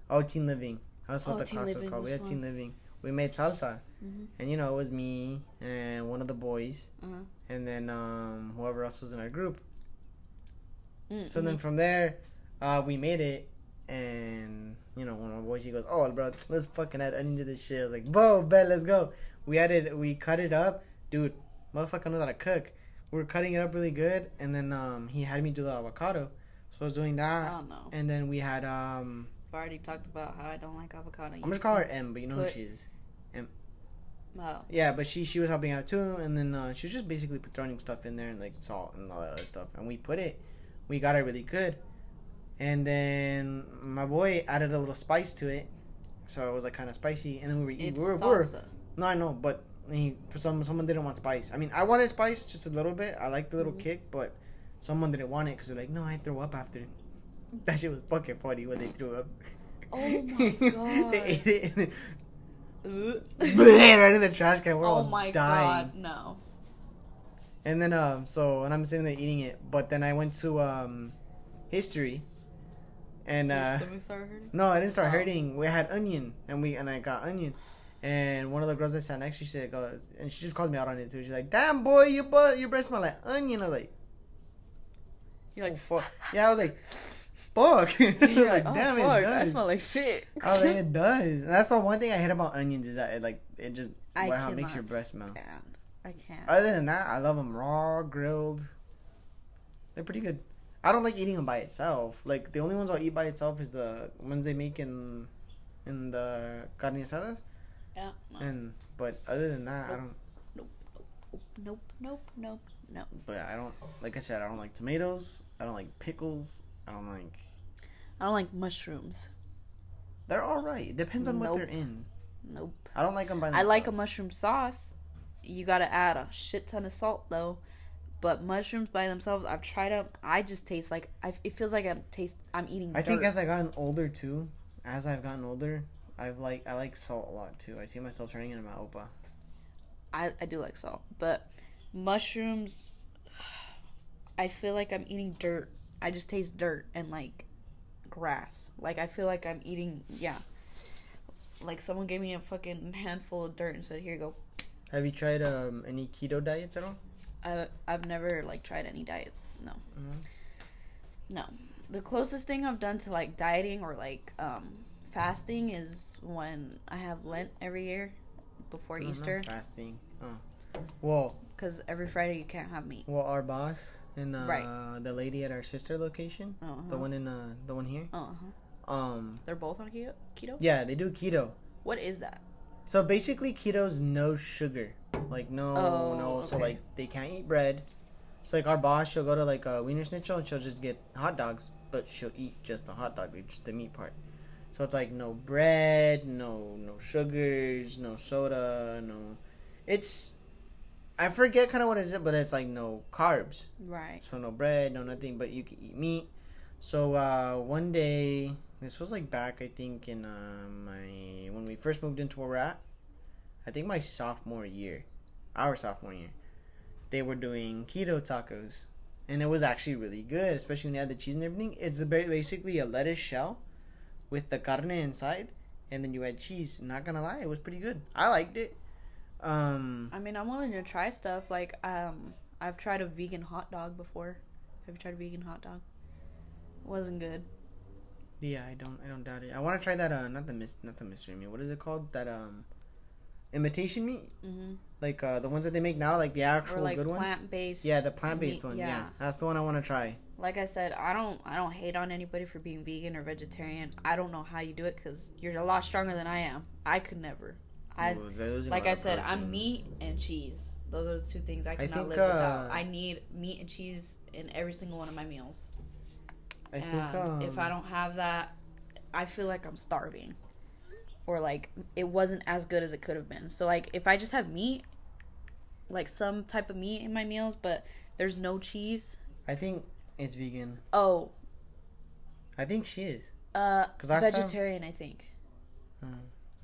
Oh, teen living. That's what Oh, the class was called. we had teen living. We made salsa, Mhm. and you know it was me and one of the boys, Uh-huh. and then um, whoever else was in our group. Mm, So then mhm. from there, uh, we made it, and you know, one of my boys he goes, "Oh, bro, let's fucking add onion to this shit." I was like, "Bro, bet, let's go." We added, we cut it up, dude. Motherfucker knows how to cook. We were cutting it up really good, and then um, he had me do the avocado, so I was doing that, I don't know. and then we had um, I've already talked about how I don't like avocado. I'm just call her M, but you know who she is. M. Oh, Yeah, but she she was helping out too, and then uh, she was just basically throwing stuff in there and like salt and all that other stuff, and we put it, we got it really good, and then my boy added a little spice to it, so it was like kind of spicy, and then we were eating. it's We were, we were, salsa. no, I know, but he for some someone didn't want spice. I mean, I wanted spice just a little bit. I like the little Mhm. kick, but someone didn't want it because they're like, no, I throw up after. That shit was fucking funny when they threw up. Oh my God. they ate it. And Ugh. right in the trash can. We're oh all my dying. god, no. And then um so and I'm sitting there eating it, but then I went to um history and uh hurting? no, I didn't start Oh. hurting. We had onion and we and I got onion. And one of the girls that sat next to me said goes and she just called me out on it too. She's like, Damn boy, your butt your breath smell like onion. I was like, You're like, oh, fuck. Yeah, I was like, Fuck. I was you're like, like, oh damn fuck, it I does. smell like shit. I was like, it does. And that's the one thing I hate about onions is that it like it just I what- how it makes your cannot breath smell. stand. I can't. Other than that, I love them raw, grilled. They're pretty good. I don't like eating them by itself. Like the only ones I'll eat by itself is the ones they make in in the carne asadas. yeah. No. And but other than that, I don't. Nope, nope, nope, nope. Nope. But I don't. Like I said, I don't like tomatoes. I don't like pickles. I don't like. I don't like mushrooms. They're all right. It depends on what they're in. Nope. I don't like them by I like a mushroom sauce. You gotta add a shit ton of salt though. But mushrooms by themselves, I've tried them. I just taste like I, it feels like I'm taste. I'm eating. I think as I've gotten older too, as I've gotten older, I've like I like salt a lot too. I see myself turning into my opa. I, I do like salt, but mushrooms, I feel like I'm eating dirt. I just taste dirt and like grass. Like I feel like I'm eating yeah. Like someone gave me a fucking handful of dirt and said, "Here you go." Have you tried um any keto diets at all? I I've never like tried any diets. No, Mhm. no. The closest thing I've done to like dieting or like um fasting is when I have Lent every year before No, not Easter fasting. Oh. Well, because every Friday you can't have meat. well, our boss and uh, Right. the lady at our sister location, Uh-huh. the one in uh, the one here. Uh-huh. Um, They're both on keto. Keto. yeah, they do keto. What is that? So basically, keto's no sugar, like no, Oh, no. So like they can't eat bread. So like our boss, she'll go to like a Wiener Schnitzel and she'll just get hot dogs, but she'll eat just the hot dog, just the meat part. So it's like no bread, no no sugars, no soda, no. It's I forget kind of what it is, but it's like no carbs. Right. So no bread, no nothing, but you can eat meat. So uh, one day, this was like back, I think, in uh, my when we first moved into where we're at. I think my sophomore year, our sophomore year, they were doing keto tacos, and it was actually really good, especially when you add the cheese and everything. It's basically a lettuce shell with the carne inside, and then you add cheese. Not gonna lie, it was pretty good. I liked it. Um, I mean, I'm willing to try stuff. Like, um, I've tried a vegan hot dog before. Have you tried a vegan hot dog? It wasn't good. Yeah, I don't, I don't doubt it. I want to try that. Uh, not the mis- not the mystery meat. What is it called? That um, imitation meat, hmm like uh, the ones that they make now, like the actual Or like good ones. plant based. Yeah, the plant based meat, one. Yeah. yeah. that's the one I want to try. Like I said, I don't I don't hate on anybody for being vegan or vegetarian. I don't know how you do it because you're a lot stronger than I am. I could never. I Ooh, they're losing a like I said, I'm meat and cheese. Those are the two things I cannot think, live without. uh, I need meat and cheese in every single one of my meals. I think um, if I don't have that, I feel like I'm starving, or like it wasn't as good as it could have been. So like if I just have meat, like some type of meat in my meals, but there's no cheese. I think it's vegan. Oh, I think she is. uh, last time- vegetarian, I think. I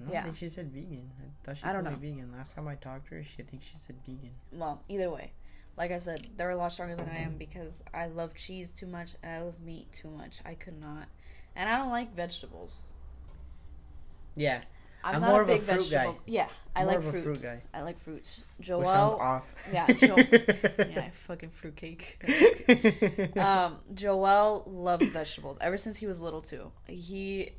don't Yeah. think she said vegan. I thought she I don't know. vegan. Last time I talked to her, she I think she said vegan. Well, either way, like I said, they're a lot stronger than I am because I love cheese too much and I love meat too much. I could not, and I don't like vegetables. Yeah, I'm, I'm not more a of a big fruit vegetable. guy. Yeah, I More like of a fruit fruits. guy. I like fruits. which Joel, sounds off. yeah, Joel- yeah, fucking fruitcake. um, Joel loved vegetables ever since he was little too. He,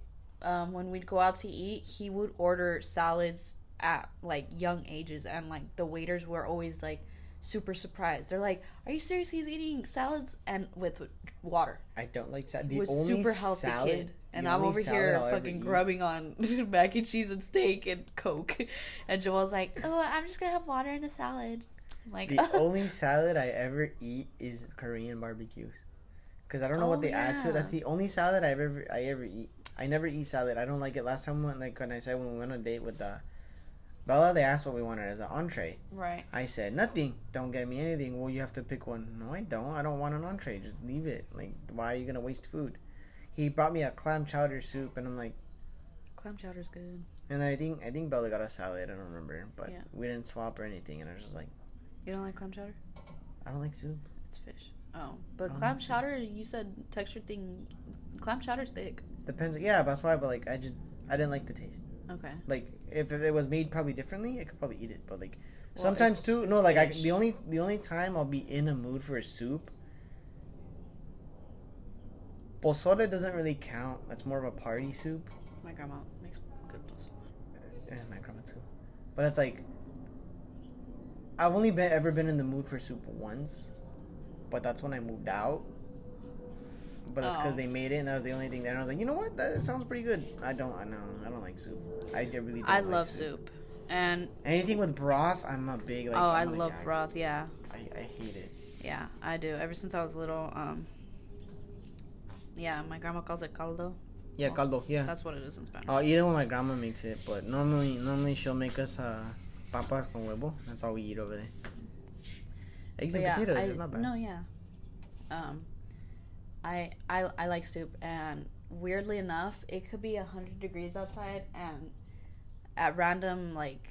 um, when we'd go out to eat, he would order salads at like young ages, and like the waiters were always like super surprised. They're like, "Are you serious? He's eating salads and with water." I don't like salad. The was only super healthy salad, kid, and I'm over here I'll fucking grubbing on mac and cheese and steak and Coke, and Joel's like, "Oh, I'm just gonna have water and a salad." I'm like, The only salad I ever eat is Korean barbecues. Cause I don't know Oh, what they add to it. That's the only salad I ever I ever eat. I never eat salad. I don't like it. Last time when like when I said when we went on a date with uh, Bella, they asked what we wanted as an entree. right. I said nothing. Don't get me anything. Well, you have to pick one. No, I don't. I don't want an entree. Just leave it. Like, why are you gonna waste food? He brought me a clam chowder soup, and I'm like, Clam chowder's good. and then I think I think Bella got a salad. I don't remember, but Yeah. we didn't swap or anything. And I was just like, You don't like clam chowder? I don't like soup. It's fish. Oh, but clam like soup. chowder, you said texture thing. Clam chowder's thick. Depends. Yeah, that's why. But like, I just I didn't like the taste. Okay. Like, if it was made probably differently, I could probably eat it. But like, Well, sometimes too. No, like I, the only the only time I'll be in a mood for a soup. Pozole doesn't really count. That's more of a party soup. My grandma makes good pozole. Yeah, my grandma too. But it's like I've only been ever been in the mood for soup once, but that's when I moved out. But it's because Oh. they made it, and that was the only thing there. And I was like, you know what, that sounds pretty good. I don't, I know, I don't like soup. I really don't I like love soup. And Anything with broth, I'm a big like. oh, I I'm love gag. broth. Yeah, I, I hate it. yeah, I do. Ever since I was little, um, yeah, my grandma calls it caldo. Yeah, Oh. caldo. Yeah, That's what it is in Spanish. I'll eat it when my grandma makes it, but normally, normally she'll make us uh, papas con huevo. That's all we eat over there. Eggs But and yeah, potatoes I, is not bad. No, yeah. Um, I I I like soup, and weirdly enough, it could be hundred degrees outside, and at random like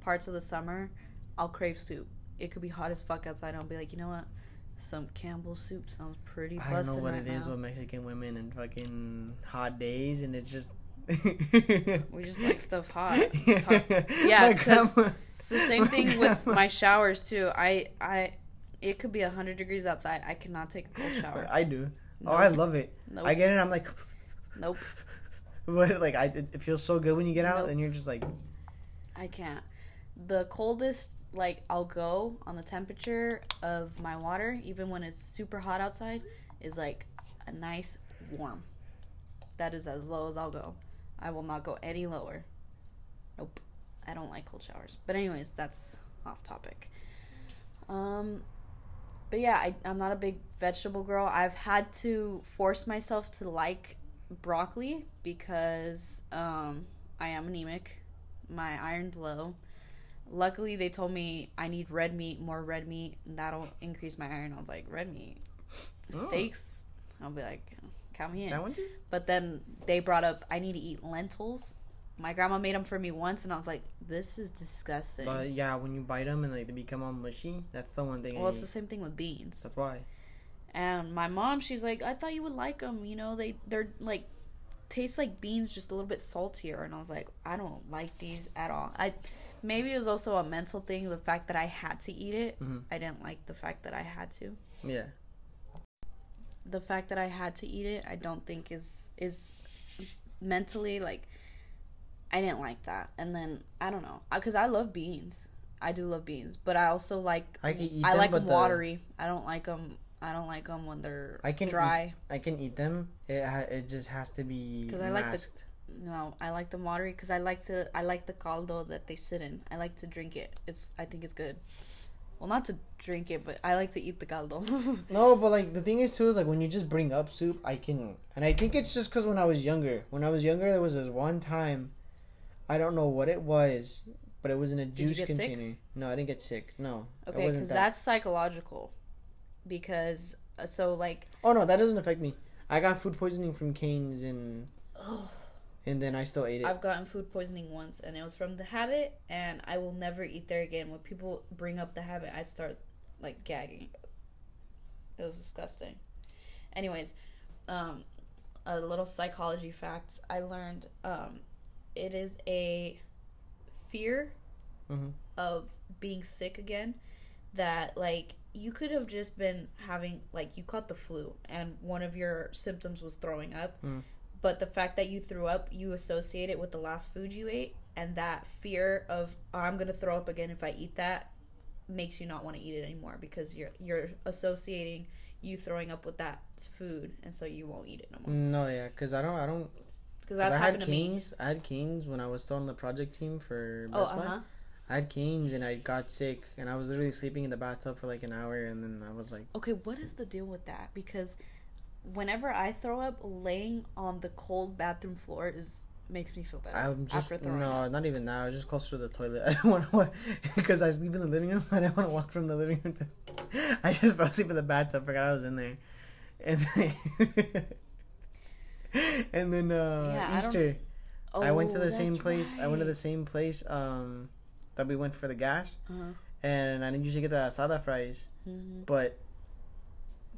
parts of the summer, I'll crave soup. It could be hot as fuck outside, I'll be like, you know what? Some Campbell soup sounds pretty. I don't know what right it is now. with Mexican women and fucking hot days, and it's just. We just like stuff hot. Hot. Yeah, My 'cause grandma- It's the same thing with my showers too. I I, it could be hundred degrees outside. I cannot take a cold shower. I do. Oh, I love it. Nope. I get it. I'm like, Nope. but like, I it feels so good when you get out, Nope. and you're just like, I can't. The coldest, like, I'll go on the temperature of my water, even when it's super hot outside, is like a nice warm. That is as low as I'll go. I will not go any lower. Nope. I don't like cold showers. But, anyways, that's off topic. Um, but yeah, I, I'm not a big vegetable girl. I've had to force myself to like broccoli because um, I am anemic. My iron's low. Luckily, they told me I need red meat, more red meat, and that'll increase my iron. I was like, red meat, Oh. steaks. I'll be like, count me in. sandwiches. But then they brought up I need to eat lentils My grandma made them for me once, and I was like, "This is disgusting." But yeah, when you bite them and like they become all mushy, that's the one thing. well, I it's the same thing with beans. That's why. And my mom, she's like, "I thought you would like them. You know, they they're like taste like beans, just a little bit saltier." And I was like, "I don't like these at all." I maybe it was also a mental thing, the fact that I had to eat it. Mhm. I didn't like the fact that I had to. Yeah. the fact that I had to eat it, I don't think is is mentally like I didn't like that. And then I don't know because I love beans. I do love beans, but I also like I can eat I them, like them the- watery. I don't like them. I don't like them when they're I can eat- dry. I can eat them. It ha- it just has to be because I like the-. No, I like them watery because I like to. I like the caldo that they sit in. I like to drink it. It's. I think it's good. Well, not to drink it, but I like to eat the caldo. No, but like the thing is too is like when you just bring up soup, I can, and I think it's just because when I was younger, when I was younger, there was this one time, I don't know what it was, but it was in a juice get sick? container. No, I didn't get sick. No, okay, because that. that's psychological. Because uh, so like. Oh no, that doesn't affect me. I got food poisoning from Cane's and Oh, and then I still ate it. I've gotten food poisoning once, and it was from the habit, and I will never eat there again. When people bring up the habit, I start like gagging. It was disgusting. Anyways, um, a little psychology fact I learned. Um, it is a fear Mhm. of being sick again. That like you could have just been having like you caught the flu, and one of your symptoms was throwing up Mm. but the fact that you threw up you associate it with the last food you ate and that fear of "Oh, i'm going to throw up again if i eat that makes you not want to eat it anymore because you're you're associating you throwing up with that food and so you won't eat it no more No, yeah, because I don't, I don't. Because 'cause that's I had happened to me Cane's. I had Cane's when I was still on the project team for oh Best Buy. uh-huh I had Cane's and I got sick and I was literally sleeping in the bathtub for like an hour and then I was like, okay what is the deal with that because whenever i throw up laying on the cold bathroom floor is makes me feel better I'm just no, up. not even that. I was just closer to the toilet. I don't want to because I sleep in the living room. I don't want to walk from the living room to. I just fell asleep in the bathtub. Forgot I was in there, and then, and then uh, Yeah, I don't- Easter. I, went to Oh, the same that's place. I went to the same place um, that we went for the gas, Uh-huh. and I didn't usually get the asada fries, Mhm. but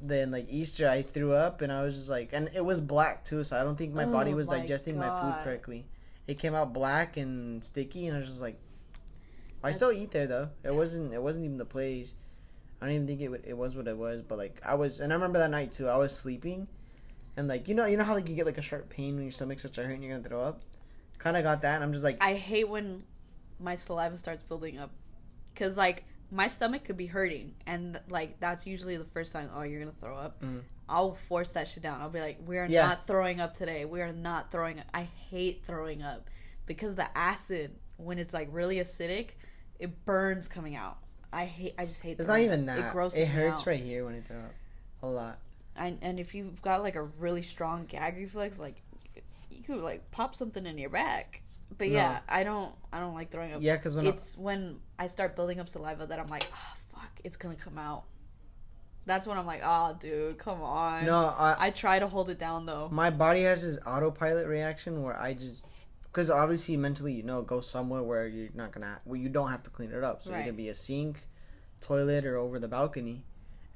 then like Easter, I threw up, and I was just like, and it was black too, so I don't think my body Oh was my digesting my food correctly. It came out black and sticky, and I was just like, I still eat there though. It wasn't. It wasn't even the place. I don't even think it. It was what it was, but like I was, and I remember that night too. I was sleeping, and like you know, you know how like you get like a sharp pain when your stomach starts to hurt and you're gonna throw up. Kind of got that, and I'm just like, I hate when my saliva starts building up because like my stomach could be hurting and like that's usually the first sign oh you're gonna throw up Mhm. i'll force that shit down i'll be like we're Yeah. not throwing up today we are not throwing up i hate throwing up because the acid when it's like really acidic it burns coming out i hate i just hate it's not even up. that. it grosses It hurts right here when I throw up, a lot. I, and if you've got like a really strong gag reflex like you could like pop something in your back but No. yeah i don't i don't like throwing up Yeah, because when I, it's when I start building up saliva that I'm like, oh fuck, it's gonna come out. That's when I'm like, oh dude, come on. no, I, I try to hold it down though. my body has this autopilot reaction where I just because obviously mentally you know go somewhere where you're not gonna where you don't have to clean it up. So Right. can be a sink, toilet, or over the balcony,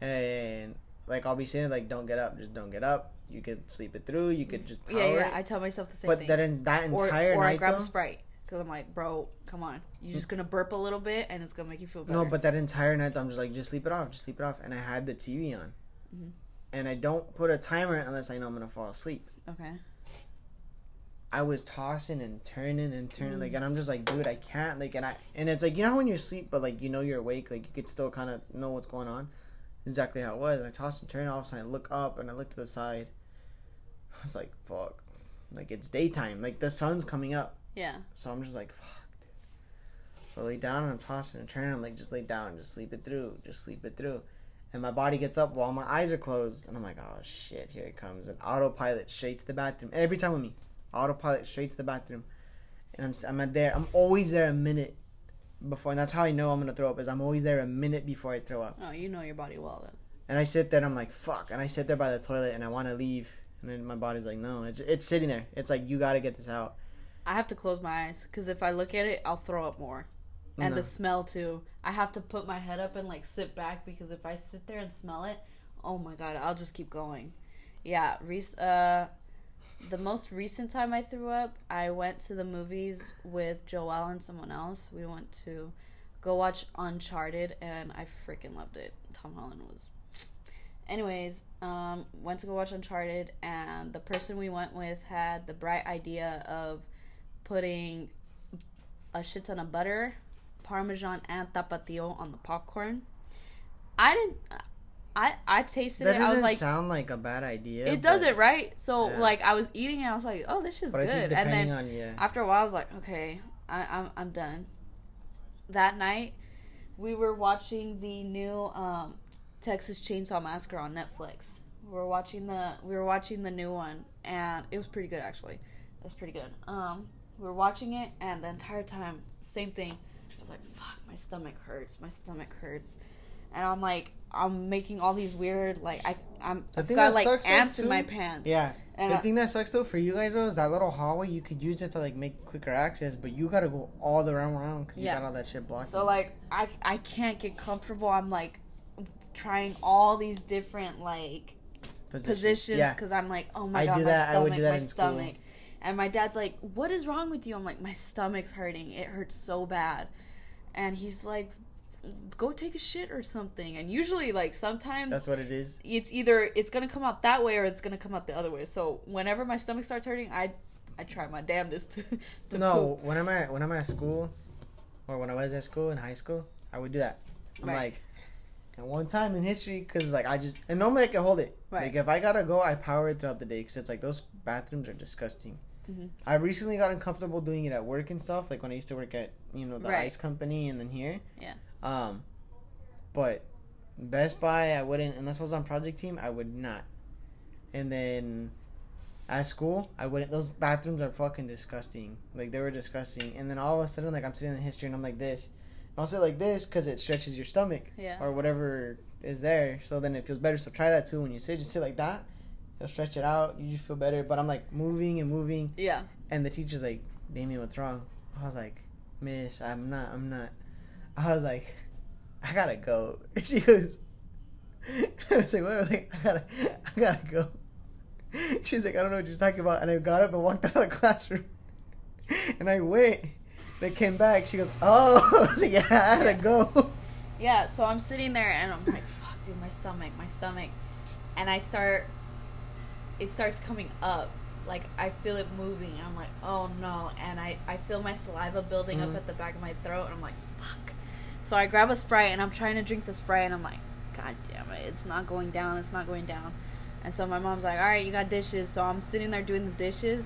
and like I'll be saying like don't get up, just don't get up. You could sleep it through. You could just power Yeah, yeah. it. I tell myself the same thing. but thing. that in that or entire or I night grab though, a sprite because I'm like, bro, come on, you're just gonna burp a little bit and it's gonna make you feel better. no, but that entire night I'm just like just sleep it off, just sleep it off, and I had the TV on, Mhm. and I don't put a timer unless I know I'm gonna fall asleep. okay. I was tossing and turning and turning, Mm. like, and I'm just like, dude, I can't, like, and I, and it's like, you know, how when you're asleep, but like, you know, you're awake, like, you could still kind of know what's going on. Exactly how it was, and I tossed and turned. All of a sudden, I look up and I look to the side. I was like, fuck, like it's daytime, like the sun's coming up, Yeah. so I'm just like, fuck, dude. So I lay down and I'm tossing and turning. I'm like, just lay down, just sleep it through, just sleep it through. And my body gets up while my eyes are closed, and I'm like, oh shit, here it comes, an autopilot straight to the bathroom. Every time with me, autopilot straight to the bathroom, and I'm I'm at there. I'm always there a minute before, and that's how I know I'm gonna throw up. Is I'm always there a minute before I throw up. Oh, you know your body well then. And I sit there and I'm like, fuck. And I sit there by the toilet and I want to leave. And then my body's like, no, it's it's sitting there. It's like you got to get this out. I have to close my eyes because if I look at it, I'll throw up more. And No. the smell too. I have to put my head up and like sit back because if I sit there and smell it, oh my god, I'll just keep going. Yeah, Reese. uh, the most recent time I threw up, I went to the movies with Joelle and someone else. We went to go watch Uncharted, and I freaking loved it. Tom Holland was. Anyways, um, went to go watch Uncharted, and the person we went with had the bright idea of putting a shit ton of butter, parmesan, and tapatio on the popcorn. I didn't. I I tasted That it. I was doesn't like, sound like a bad idea. it doesn't, right? So Yeah. like I was eating it, I was like, oh, this is good. And then on yeah. after a while, I was like, okay, I, I'm I'm done. That night, we were watching the new um, Texas Chainsaw Massacre on Netflix. We were watching the we were watching the new one, and it was pretty good actually. It was pretty good. Um, we were watching it, and the entire time, same thing. I was like, fuck, my stomach hurts. My stomach hurts, and I'm like, I'm making all these weird like I I'm I've thing got that like sucks, ants in my pants. Yeah. And the I- thing that sucks though for you guys though is that little hallway you could use it to like make quicker access, but you gotta go all the round around because you Yeah. got all that shit blocked. So like I I can't get comfortable. I'm like trying all these different like positions Yeah. because I'm like, oh my I god, my that- I would stomach, do that my in school. stomach. And my dad's like, what is wrong with you? I'm like, my stomach's hurting. It hurts so bad. And he's like, go take a shit or something. And usually, like sometimes That's what it is. it's either it's gonna come out that way or it's gonna come out the other way. So whenever my stomach starts hurting, I I try my damnedest to, to no, poop. when I'm at when I'm at school, or when I was at school in high school, I would do that. I'm Right. like, and one time in history, because like I just and normally I can hold it. Right. Like if I gotta go, I power it throughout the day because it's like those bathrooms are disgusting. Mhm. I recently got uncomfortable doing it at work and stuff. Like when I used to work at you know the Right. ice company and then here. Yeah. Um, but Best Buy, I wouldn't unless I was on project team. I would not. And then at school, I wouldn't. Those bathrooms are fucking disgusting. Like they were disgusting. And then all of a sudden, like I'm sitting in history and I'm like this. I'll sit like this because it stretches your stomach Yeah. or whatever is there. So then it feels better. So try that too when you sit. Just sit like that. It'll stretch it out. You just feel better. But I'm like moving and moving. Yeah. And the teacher's like, Damien, what's wrong? I was like, Miss, I'm not, I'm not. I was like, I gotta go. She goes, I was like, what? I was like, I gotta, I gotta go. She's like, I don't know what you're talking about. And I got up and walked out of the classroom. And I went. I came back. She goes, oh. I was like, yeah, I had to go. Yeah, so I'm sitting there and I'm like, fuck, dude, my stomach, my stomach. And I start, it starts coming up. Like, I feel it moving. I'm like, oh no. And I, I feel my saliva building Mhm. up at the back of my throat. And I'm like, fuck. So I grab a Sprite and I'm trying to drink the Sprite. And I'm like, god damn it. It's not going down. It's not going down. And so my mom's like, all right, you got dishes. So I'm sitting there doing the dishes.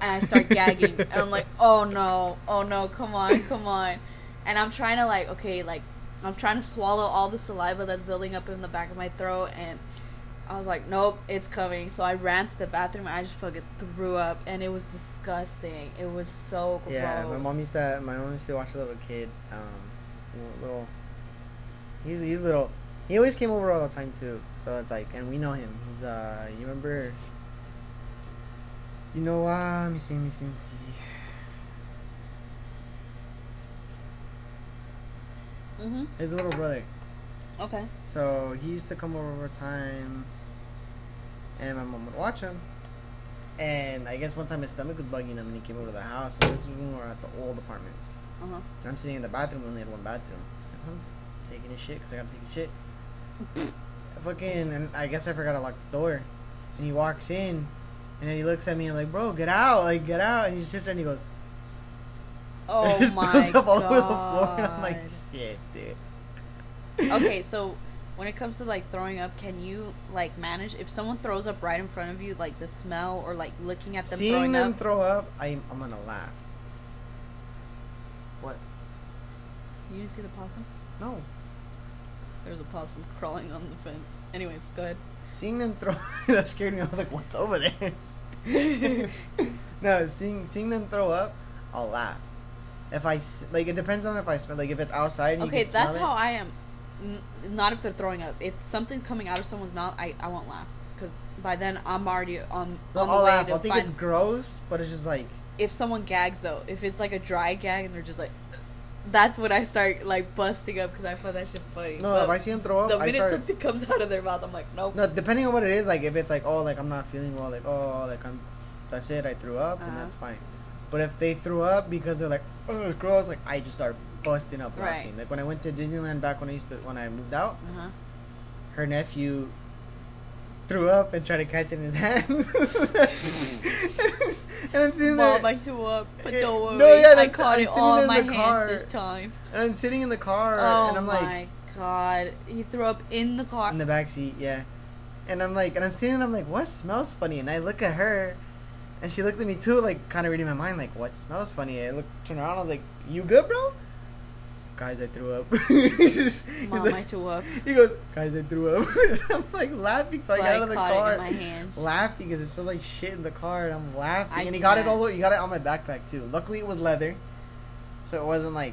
And I start gagging. and I'm like, oh no. Oh no. Come on. Come on. And I'm trying to, like, okay, like, I'm trying to swallow all the saliva that's building up in the back of my throat, and I was like, nope, it's coming. So I ran to the bathroom and I just fucking threw up, and it was disgusting. It was so gross. Yeah, my mom used to. My mom used to watch a little kid. Um, little. He was, he's little. He always came over all the time too. So it's like, and we know him. He's uh, you remember? Do you know? Uh, let me see. Let me see. Let me see. Mm-hmm. His little brother. Okay. So he used to come over over time, and my mom would watch him. And I guess one time his stomach was bugging him, and he came over to the house. And this was when we were at the old apartments. Uh huh. And I'm sitting in the bathroom. We only had one bathroom. I'm taking a shit because I gotta take a shit. I fucking, and I guess I forgot to lock the door. And he walks in, and then he looks at me. I'm like, bro, get out, like get out. And he sits there and he goes, Oh just my throws up all god. over the floor. And I'm like, shit, dude. okay, so when it comes to like throwing up, can you like manage if someone throws up right in front of you, like the smell or like looking at them seeing throwing them up? throw up, I'm, I'm gonna laugh. What? you didn't see the possum? No. There was a possum crawling on the fence. Anyways, go ahead. Seeing them throw that scared me. I was like, what's over there? no, seeing seeing them throw up, I'll laugh. If I like, it depends on if I smell. Like, if it's outside, and Okay, you can smell that's it, how I am. N- not if they're throwing up. If something's coming out of someone's mouth, I, I won't laugh because by then I'm already on, No, on the I'll way laugh. I'll think find. it's gross, but it's just like if someone gags though, if it's like a dry gag and they're just like, that's when I start like busting up because I find that shit funny. No, But if I see him throw up, the minute start. something comes out of their mouth, I'm like, nope. No, depending on what it is, like if it's like, oh, like I'm not feeling well, like oh, like I'm, that's it, I threw up, and Uh-huh. that's fine. But if they threw up because they're like, oh, gross, like I just start busting up Right. laughing. Like when I went to Disneyland back when I used to, when I moved out, Uh-huh. her nephew threw up and tried to catch it in his hands. and I'm sitting there, Mom, I threw up, but don't worry. no, yeah, I I'm- caught I'm it all in my the hands car. this time. and I'm sitting in the car, Oh and I'm like, my god, he threw up in the car. in the back seat, yeah. And I'm like, and I'm sitting, and I'm like, what smells funny? And I look at her, and she looked at me too, like kind of reading my mind, like, what smells funny? I look, turn around, I was like, you good, bro? Guys, I threw up. Just- Mom, like- I threw up. He goes, guys, I threw up. I'm like laughing, so I got out of the car, it in my hands. laughing because it smells like shit in the car, and I'm laughing. I and he got it all, he got it on my backpack too. Luckily, it was leather, so it wasn't like.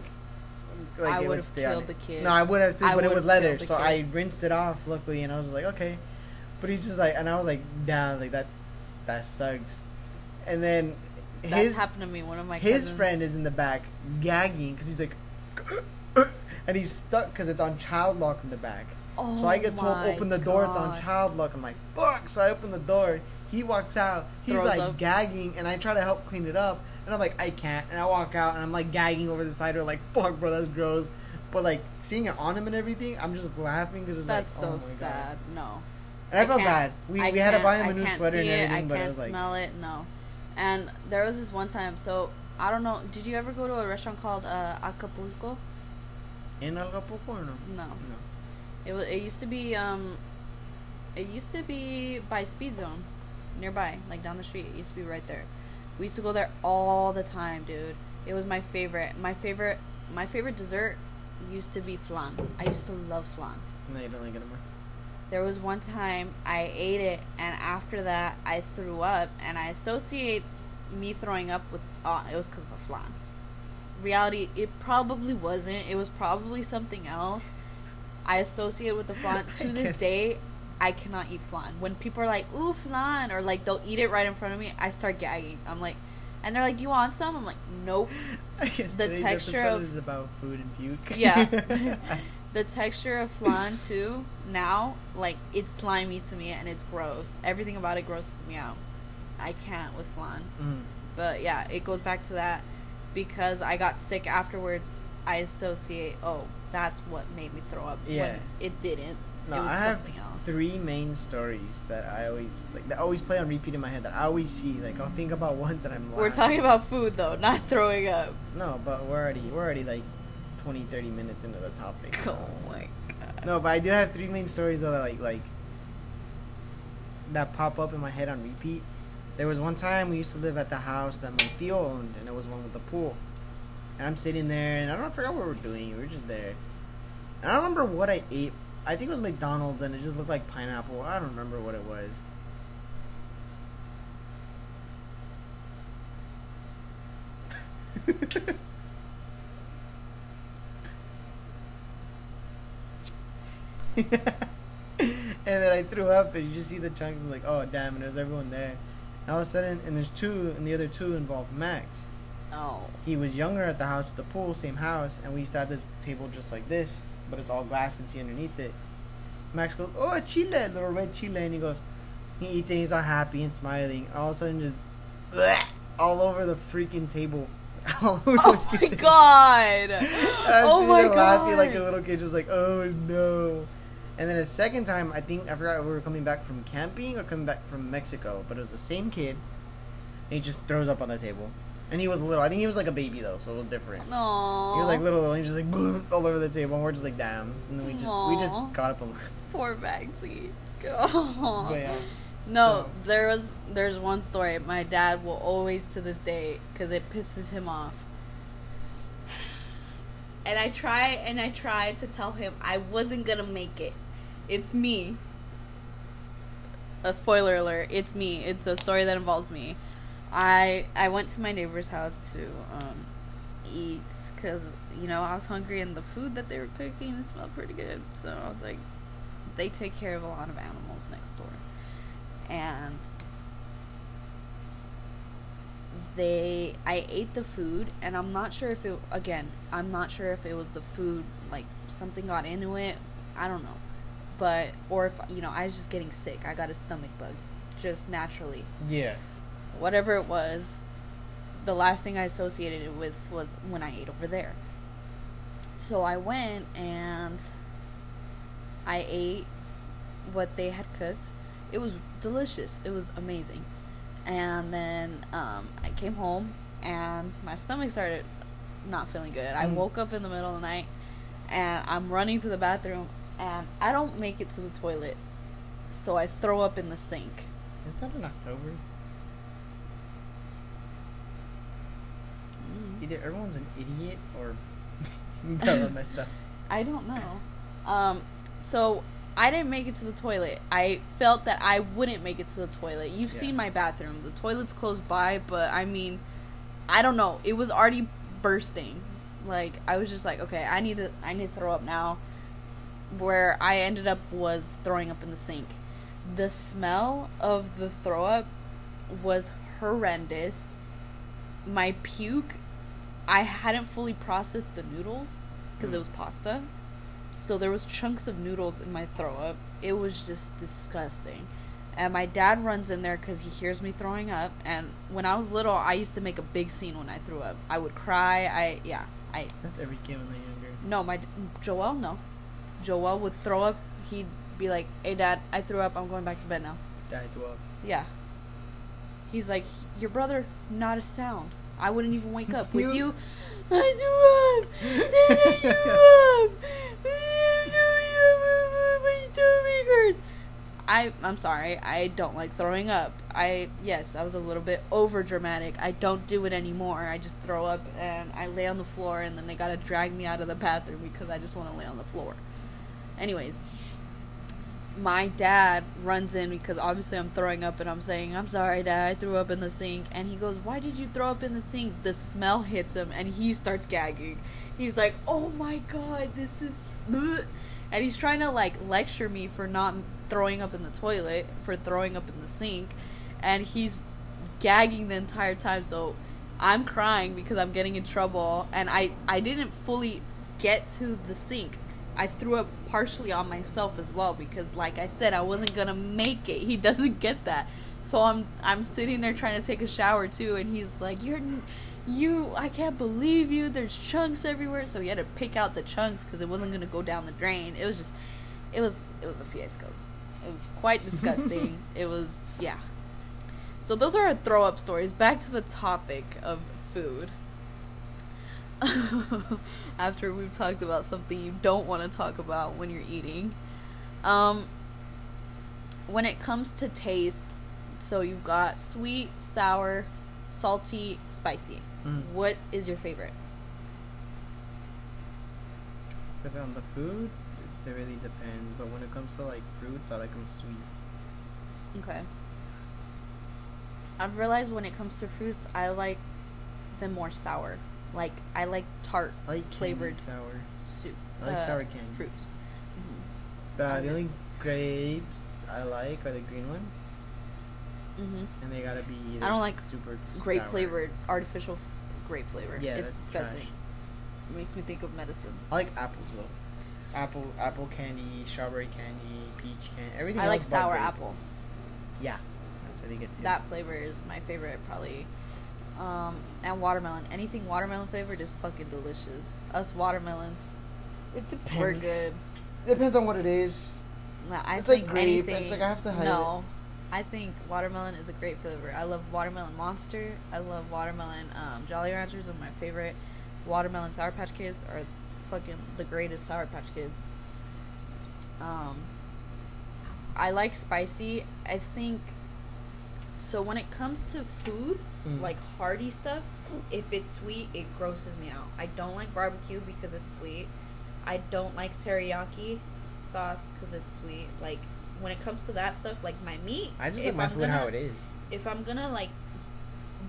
like I it would would've killed the kid. No, I would have too, I but it was leather, so kid. I rinsed it off. Luckily, and I was like, okay. But he's just like, and I was like, damn, like that, that sucks. And then his happened to me. One of my his friend is in the back gagging because he's like, and he's stuck because it's on child lock in the back. Oh so I get told open the door. It's on child lock. I'm like fuck. So I open the door. He walks out. He's Throws like up. gagging, and I try to help clean it up. And I'm like I can't. And I walk out, and I'm like gagging over the side. Or like fuck, bro, that's gross. But like seeing it on him and everything, I'm just laughing because it's That's like, oh so God. sad. No. And I, felt bad. We, I we had to buy him a I new sweater and it, everything, I but it was like smell it. No. And there was this one time. So I don't know. Did you ever go to a restaurant called uh, Acapulco? In Acapulco or no? No. No. It was. It used to be. Um. It used to be by Speed Zone, nearby, like down the street. It used to be right there. We used to go there all the time, dude. It was my favorite. My favorite. My favorite dessert used to be flan. I used to love flan. No, you don't like it anymore. There was one time I ate it, and after that I threw up, and I associate me throwing up with. Oh, it was because of the flan. Reality, it probably wasn't. It was probably something else. I associate with the flan. To this day, I cannot eat flan. When people are like, "Ooh, flan," or like they'll eat it right in front of me, I start gagging. I'm like, and they're like, "You want some?" I'm like, "Nope." I guess The texture of- is about food and puke. Yeah. the texture of flan too now like it's slimy to me and it's gross everything about it grosses me out i can't with flan Mm. but yeah it goes back to that because i got sick afterwards i associate oh that's what made me throw up Yeah. when it didn't No, it was I have three main stories that I always like that always play on repeat in my head that I always see. Like I'll think about once and I'm. Lost. We're talking about food though not throwing up No, but we're already we're already like 20, 30 minutes into the topic. so- oh my god No, but I do have three main stories that like like that pop up in my head on repeat. There was one time we used to live at the house that my tío owned, and it was one with the pool. And I'm sitting there, and I don't forget what we were doing. We were just there. And I don't remember what I ate. I think it was McDonald's, and it just looked like pineapple. I don't remember what it was. and then I threw up, and you just see the chunks. Like, oh damn! And there's everyone there. All of a sudden, and there's two, and the other two involved Max. oh He was younger at the house the pool, same house, and we used to have this table just like this, but it's all glass and see underneath it. Max goes, "Oh, a chile, little red chile," and he goes, he eats it. He's all happy and smiling. All of a sudden, just bleh, all over the freaking table. all over the oh my table. god oh my there laughing like a little kid, just like, oh no. And then a second time, I think I forgot we were coming back from camping or coming back from Mexico, but it was the same kid. And he just throws up on the table, and he was little. I think he was like a baby though, so it was different. no He was like little, little, and he just like all over the table, and we're just like, damn. And then we just we just got up and left. Poor Bagsy. Oh. But yeah, No, So- there was there's one story my dad will always to this day because it pisses him off. And I try and I try to tell him I wasn't gonna make it. It's me. A spoiler alert! It's me. It's a story that involves me. I I went to my neighbor's house to um, eat because you know I was hungry and the food that they were cooking smelled pretty good. So I was like, they take care of a lot of animals next door, and they I ate the food and I'm not sure if it again I'm not sure if it was the food like something got into it I don't know but or if you know I was just getting sick. I got a stomach bug just naturally. Yeah. whatever it was the last thing I associated it with was when I ate over there. So I went and I ate what they had cooked. It was delicious. It was amazing. And then um, I came home and my stomach started not feeling good. I Mm. woke up in the middle of the night and I'm running to the bathroom and I don't make it to the toilet, so I throw up in the sink. Is that in October? Mm. Either everyone's an idiot or Bella messed up. I don't know. Um, so I didn't make it to the toilet. I felt that I wouldn't make it to the toilet. You've Yeah. seen my bathroom. The toilet's close by, but I mean, I don't know. It was already bursting. Like I was just like, okay, I need to, I need to throw up now. Where I ended up was throwing up in the sink. The smell of the throw up was horrendous. My puke, I hadn't fully processed the noodles because it Mm. was pasta. So there was chunks of noodles in my throw up. It was just disgusting. And my dad runs in there because he hears me throwing up. And when I was little, I used to make a big scene when I threw up. I would cry. I yeah. I That's every kid when they're younger. no my Joel no. Joel would throw up. He'd be like, "Hey dad, I threw up. I'm going back to bed now." Died to up. Yeah. He's like, your brother, not a sound. I wouldn't even wake up. With You- I threw up. Dad, I threw up. My stomach hurts. I, I'm sorry. I don't like throwing up. I, yes, I was a little bit over dramatic. I don't do it anymore. I just throw up and I lay on the floor and then they gotta drag me out of the bathroom because I just want to lay on the floor. Anyways, my dad runs in because obviously I'm throwing up and I'm saying, I'm sorry, dad, I threw up in the sink. And he goes, Why did you throw up in the sink? The smell hits him and he starts gagging. He's like, Oh my god, this is. bleh." And he's trying to like lecture me for not throwing up in the toilet, for throwing up in the sink. And he's gagging the entire time. So I'm crying because I'm getting in trouble. And I, I didn't fully get to the sink. I threw up partially on myself as well because, like I said, I wasn't gonna make it. He doesn't get that, so I'm I'm sitting there trying to take a shower too, and he's like, "You're, you, I can't believe you. There's chunks everywhere." So he had to pick out the chunks because it wasn't gonna go down the drain. It was just, it was it was a fiasco. It was quite disgusting. it was yeah. So those are our throw up stories. Back to the topic of food. After we've talked about something you don't want to talk about when you're eating. Um when it comes to tastes, so you've got sweet, sour, salty, spicy. Mm. What is your favorite? Depending on the food, it really depends. But when it comes to like fruits, I like them sweet. Okay. I've realized when it comes to fruits, I like them more sour. Like I like tart I like Flavored. sour. soup. I like uh, sour candy. fruits. Mhm. The, the only grapes I like are the green ones, Mhm. and they gotta be. I don't like super Grape sour. flavored, artificial f- grape flavor. Yeah, it's that's disgusting. trash. It makes me think of medicine. I like apples though. Apple, apple candy, strawberry candy, peach candy, everything. I like sour grape. apple. Yeah, that's really good too. That flavor is my favorite, probably. Um, and watermelon. Anything watermelon flavored is fucking delicious. Us watermelons, it depends. we're good. It depends on what it is. Nah, I It's like grape. anything. It's like I have to hide No, I think watermelon is a great flavor. I love watermelon Monster. I love watermelon um, Jolly Ranchers are my favorite. Watermelon Sour Patch Kids are fucking the greatest Sour Patch Kids. Um, I like spicy. I think so. When it comes to food, Mm. like hearty stuff, if it's sweet, it grosses me out. I don't like barbecue because it's sweet. I don't like teriyaki sauce because it's sweet. Like when it comes to that stuff, like my meat, I just like my I'm food gonna, how it is. If I'm gonna like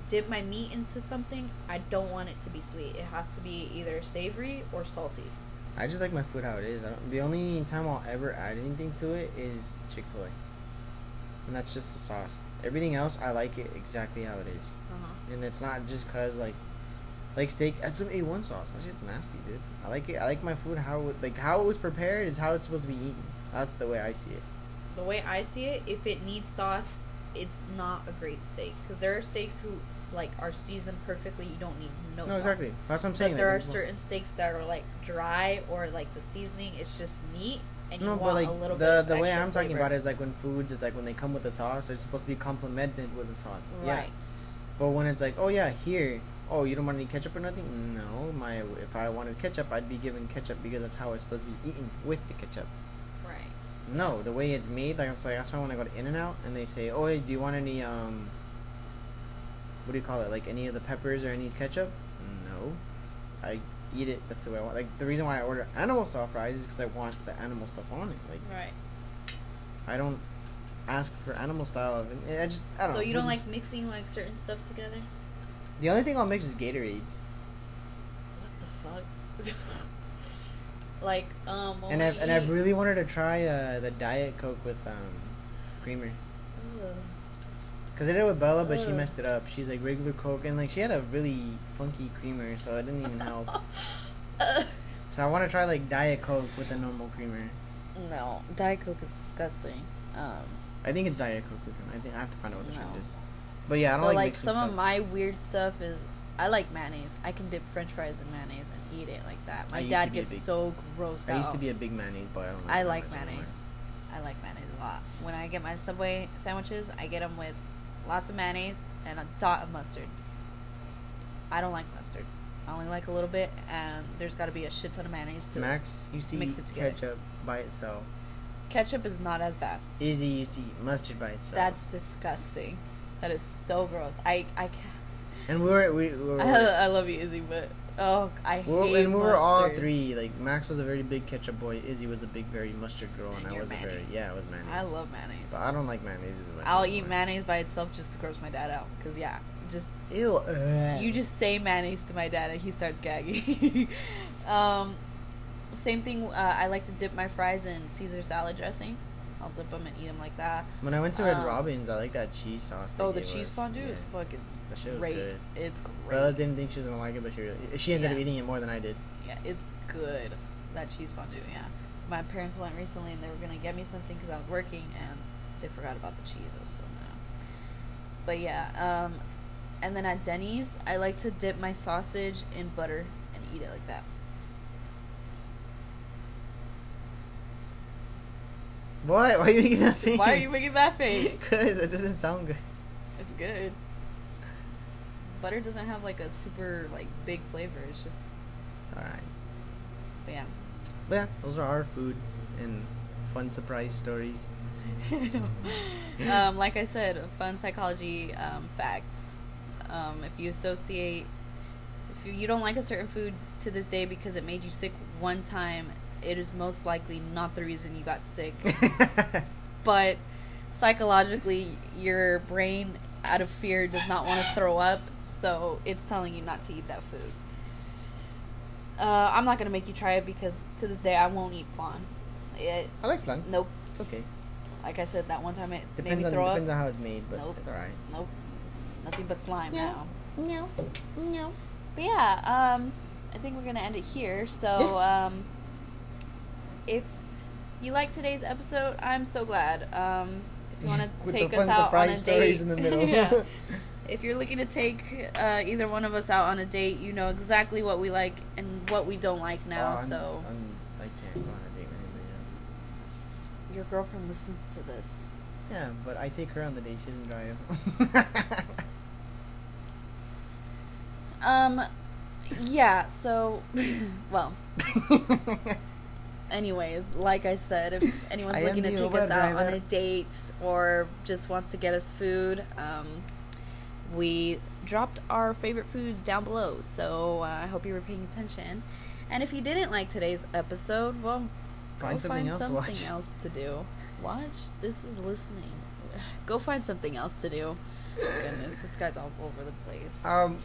dip my meat into something, I don't want it to be sweet. It has to be either savory or salty. I just like my food how it is. I don't, the only time I'll ever add anything to it is Chick Fil A. and that's just the sauce. Everything else, I like it exactly how it is, Uh-huh. and it's not just cause like, like steak. That's some A one sauce. That shit's nasty, dude. I like it. I like my food how it, like how it was prepared is how it's supposed to be eaten. That's the way I see it. The way I see it, if it needs sauce, it's not a great steak. Because there are steaks who like are seasoned perfectly. You don't need no. Sauce. No, sauce. exactly. That's what I'm saying. But there like, are certain steaks that are like dry or like the seasoning is just meat, No, but like a little the the way I'm talking flavor. about it is like when foods, it's like when they come with a sauce, they're supposed to be complemented with the sauce. Yeah. Right. But when it's like, oh yeah, here, oh you don't want any ketchup or nothing? No, my if I wanted ketchup, I'd be given ketchup because that's how it's supposed to be eaten with the ketchup. Right. No, the way it's made, like it's like that's why when I go to In-N-Out and they say, oh, hey, do you want any um, what do you call it? Like any of the peppers or any ketchup? No, I eat it. That's the way I want. Like the reason why I order animal style fries is because I want the animal stuff on it. Like Right. I don't ask for animal style. I just I don't So you don't like mixing like certain stuff together? The only thing I'll mix is Gatorades. What the fuck? like um. and I've and I've really wanted to try uh, the Diet Coke with um, creamer. Ugh. Cause I did it with Bella, but she messed it up. She's like regular Coke, and like she had a really funky creamer, so it didn't even help. so I want to try like Diet Coke with a normal creamer. no, Diet Coke is disgusting. Um, I think it's Diet Coke with creamer. I think I have to find out what the No. is. But yeah, I don't so like, like, some stuff. of my weird stuff is I like mayonnaise. I can dip French fries in mayonnaise and eat it like that. My dad to be a gets big- so grossed I out. used to be a big mayonnaise boy. I don't. I like much anymore. mayonnaise. I like mayonnaise a lot. When I get my Subway sandwiches, I get them with lots of mayonnaise and a dot of mustard. I don't like mustard. I only like a little bit, and there's got to be a shit ton of mayonnaise to. Max used to mix eat it together. ketchup by itself. Ketchup is not as bad. Izzy used to eat mustard by itself. That's disgusting. That is so gross. I I can't. and we were we, we were. I, I love you, Izzy, but oh, I we were- hate and we were all three. Like Max was a very big ketchup boy. Izzy was a big, very mustard girl, and, And I was a very yeah, I was mayonnaise. I love mayonnaise. But I don't like mayonnaise as much. I'll eat mayonnaise by itself just to gross my dad out. Cause yeah, just Ew. ugh. you just say mayonnaise to my dad and he starts gagging. um, same thing. Uh, I like to dip my fries in Caesar salad dressing. I'll dip them and eat them like that. When I went to Red um, Robin's, I like that cheese sauce. Oh, the cheese us. fondue Yeah. is fucking That shit was great. good. It's great. Bella didn't think she was gonna like it, but she really, she ended up eating it more than I did. Yeah, it's good. That cheese fondue, yeah. My parents went recently and they were gonna get me something because I was working and they forgot about the cheese. I was so mad. But yeah, um, and then at Denny's, I like to dip my sausage in butter and eat it like that. What? Why are you making that face? Why are you making that face? Because it doesn't sound good. It's good. Butter doesn't have like a super like big flavor. It's just, It's alright. but yeah. But yeah, those are our foods and fun surprise stories. um, like I said, fun psychology um, facts. Um, if you associate, if you, you don't like a certain food to this day because it made you sick one time, it is most likely not the reason you got sick. but psychologically, your brain, out of fear, does not want to throw up, so it's telling you not to eat that food. Uh, I'm not gonna make you try it because to this day I won't eat flan. It, I like flan. nope. It's okay. Like I said, that one time it Depends made me on throw depends up. on how it's made, but Nope. it's alright. Nope, it's nothing but slime Yeah. now. No, no. But yeah, um, I think we're gonna end it here. So, um, if you like today's episode, I'm so glad. Um, if you want to take us out on a date, in the middle. yeah. If you're looking to take uh, either one of us out on a date, you know exactly what we like and what we don't like now. Oh, I'm- so I'm, I can't go on a date with anybody else. your girlfriend listens to this. Yeah, but I take her on the date. She doesn't drive. Um, yeah. So, well, anyways, like I said, if anyone's looking to take Uber us out on a date or just wants to get us food, um, we dropped our favorite foods down below. So uh, I hope you were paying attention. And if you didn't like today's episode, well, Find go something find else to something watch. else to do. Watch. This is listening. Go find something else to do. Goodness, this guy's all over the place. um,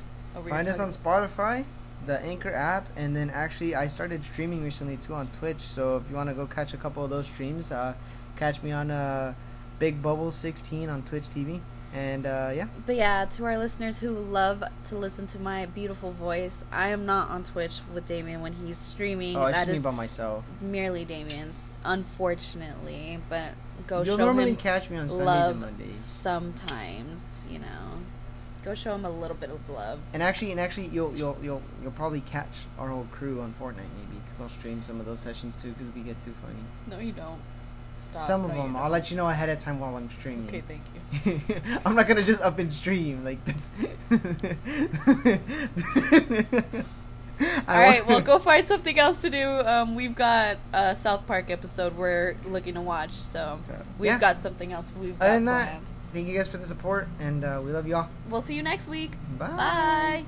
find us on Spotify, the Anchor app, and then actually I started streaming recently too on Twitch. So if you want to go catch a couple of those streams, uh, catch me on uh, Big Bubble 16 on Twitch TV. And uh, yeah, But yeah, to our listeners who love to listen to my beautiful voice, I am not on Twitch with Damien when he's streaming. oh, I that stream by myself. merely Damien's, unfortunately. But go show You'll show normally him catch me on Sundays love and Mondays. sometimes, you know. Go show him a little bit of love. And actually, and actually, you'll you'll you'll you'll probably catch our whole crew on Fortnite maybe because I'll stream some of those sessions too because we get too funny. No, you don't. Stop. some of No, you them, I'll let you know ahead of time while I'm streaming. Okay, thank you. I'm not gonna just up and stream like that's. All right, well, go find something else to do. Um, we've got a South Park episode we're looking to watch, so, So, we've yeah. got something else we've got than that, planned. Thank you guys for the support, and uh, we love y'all. We'll see you next week. Bye. Bye.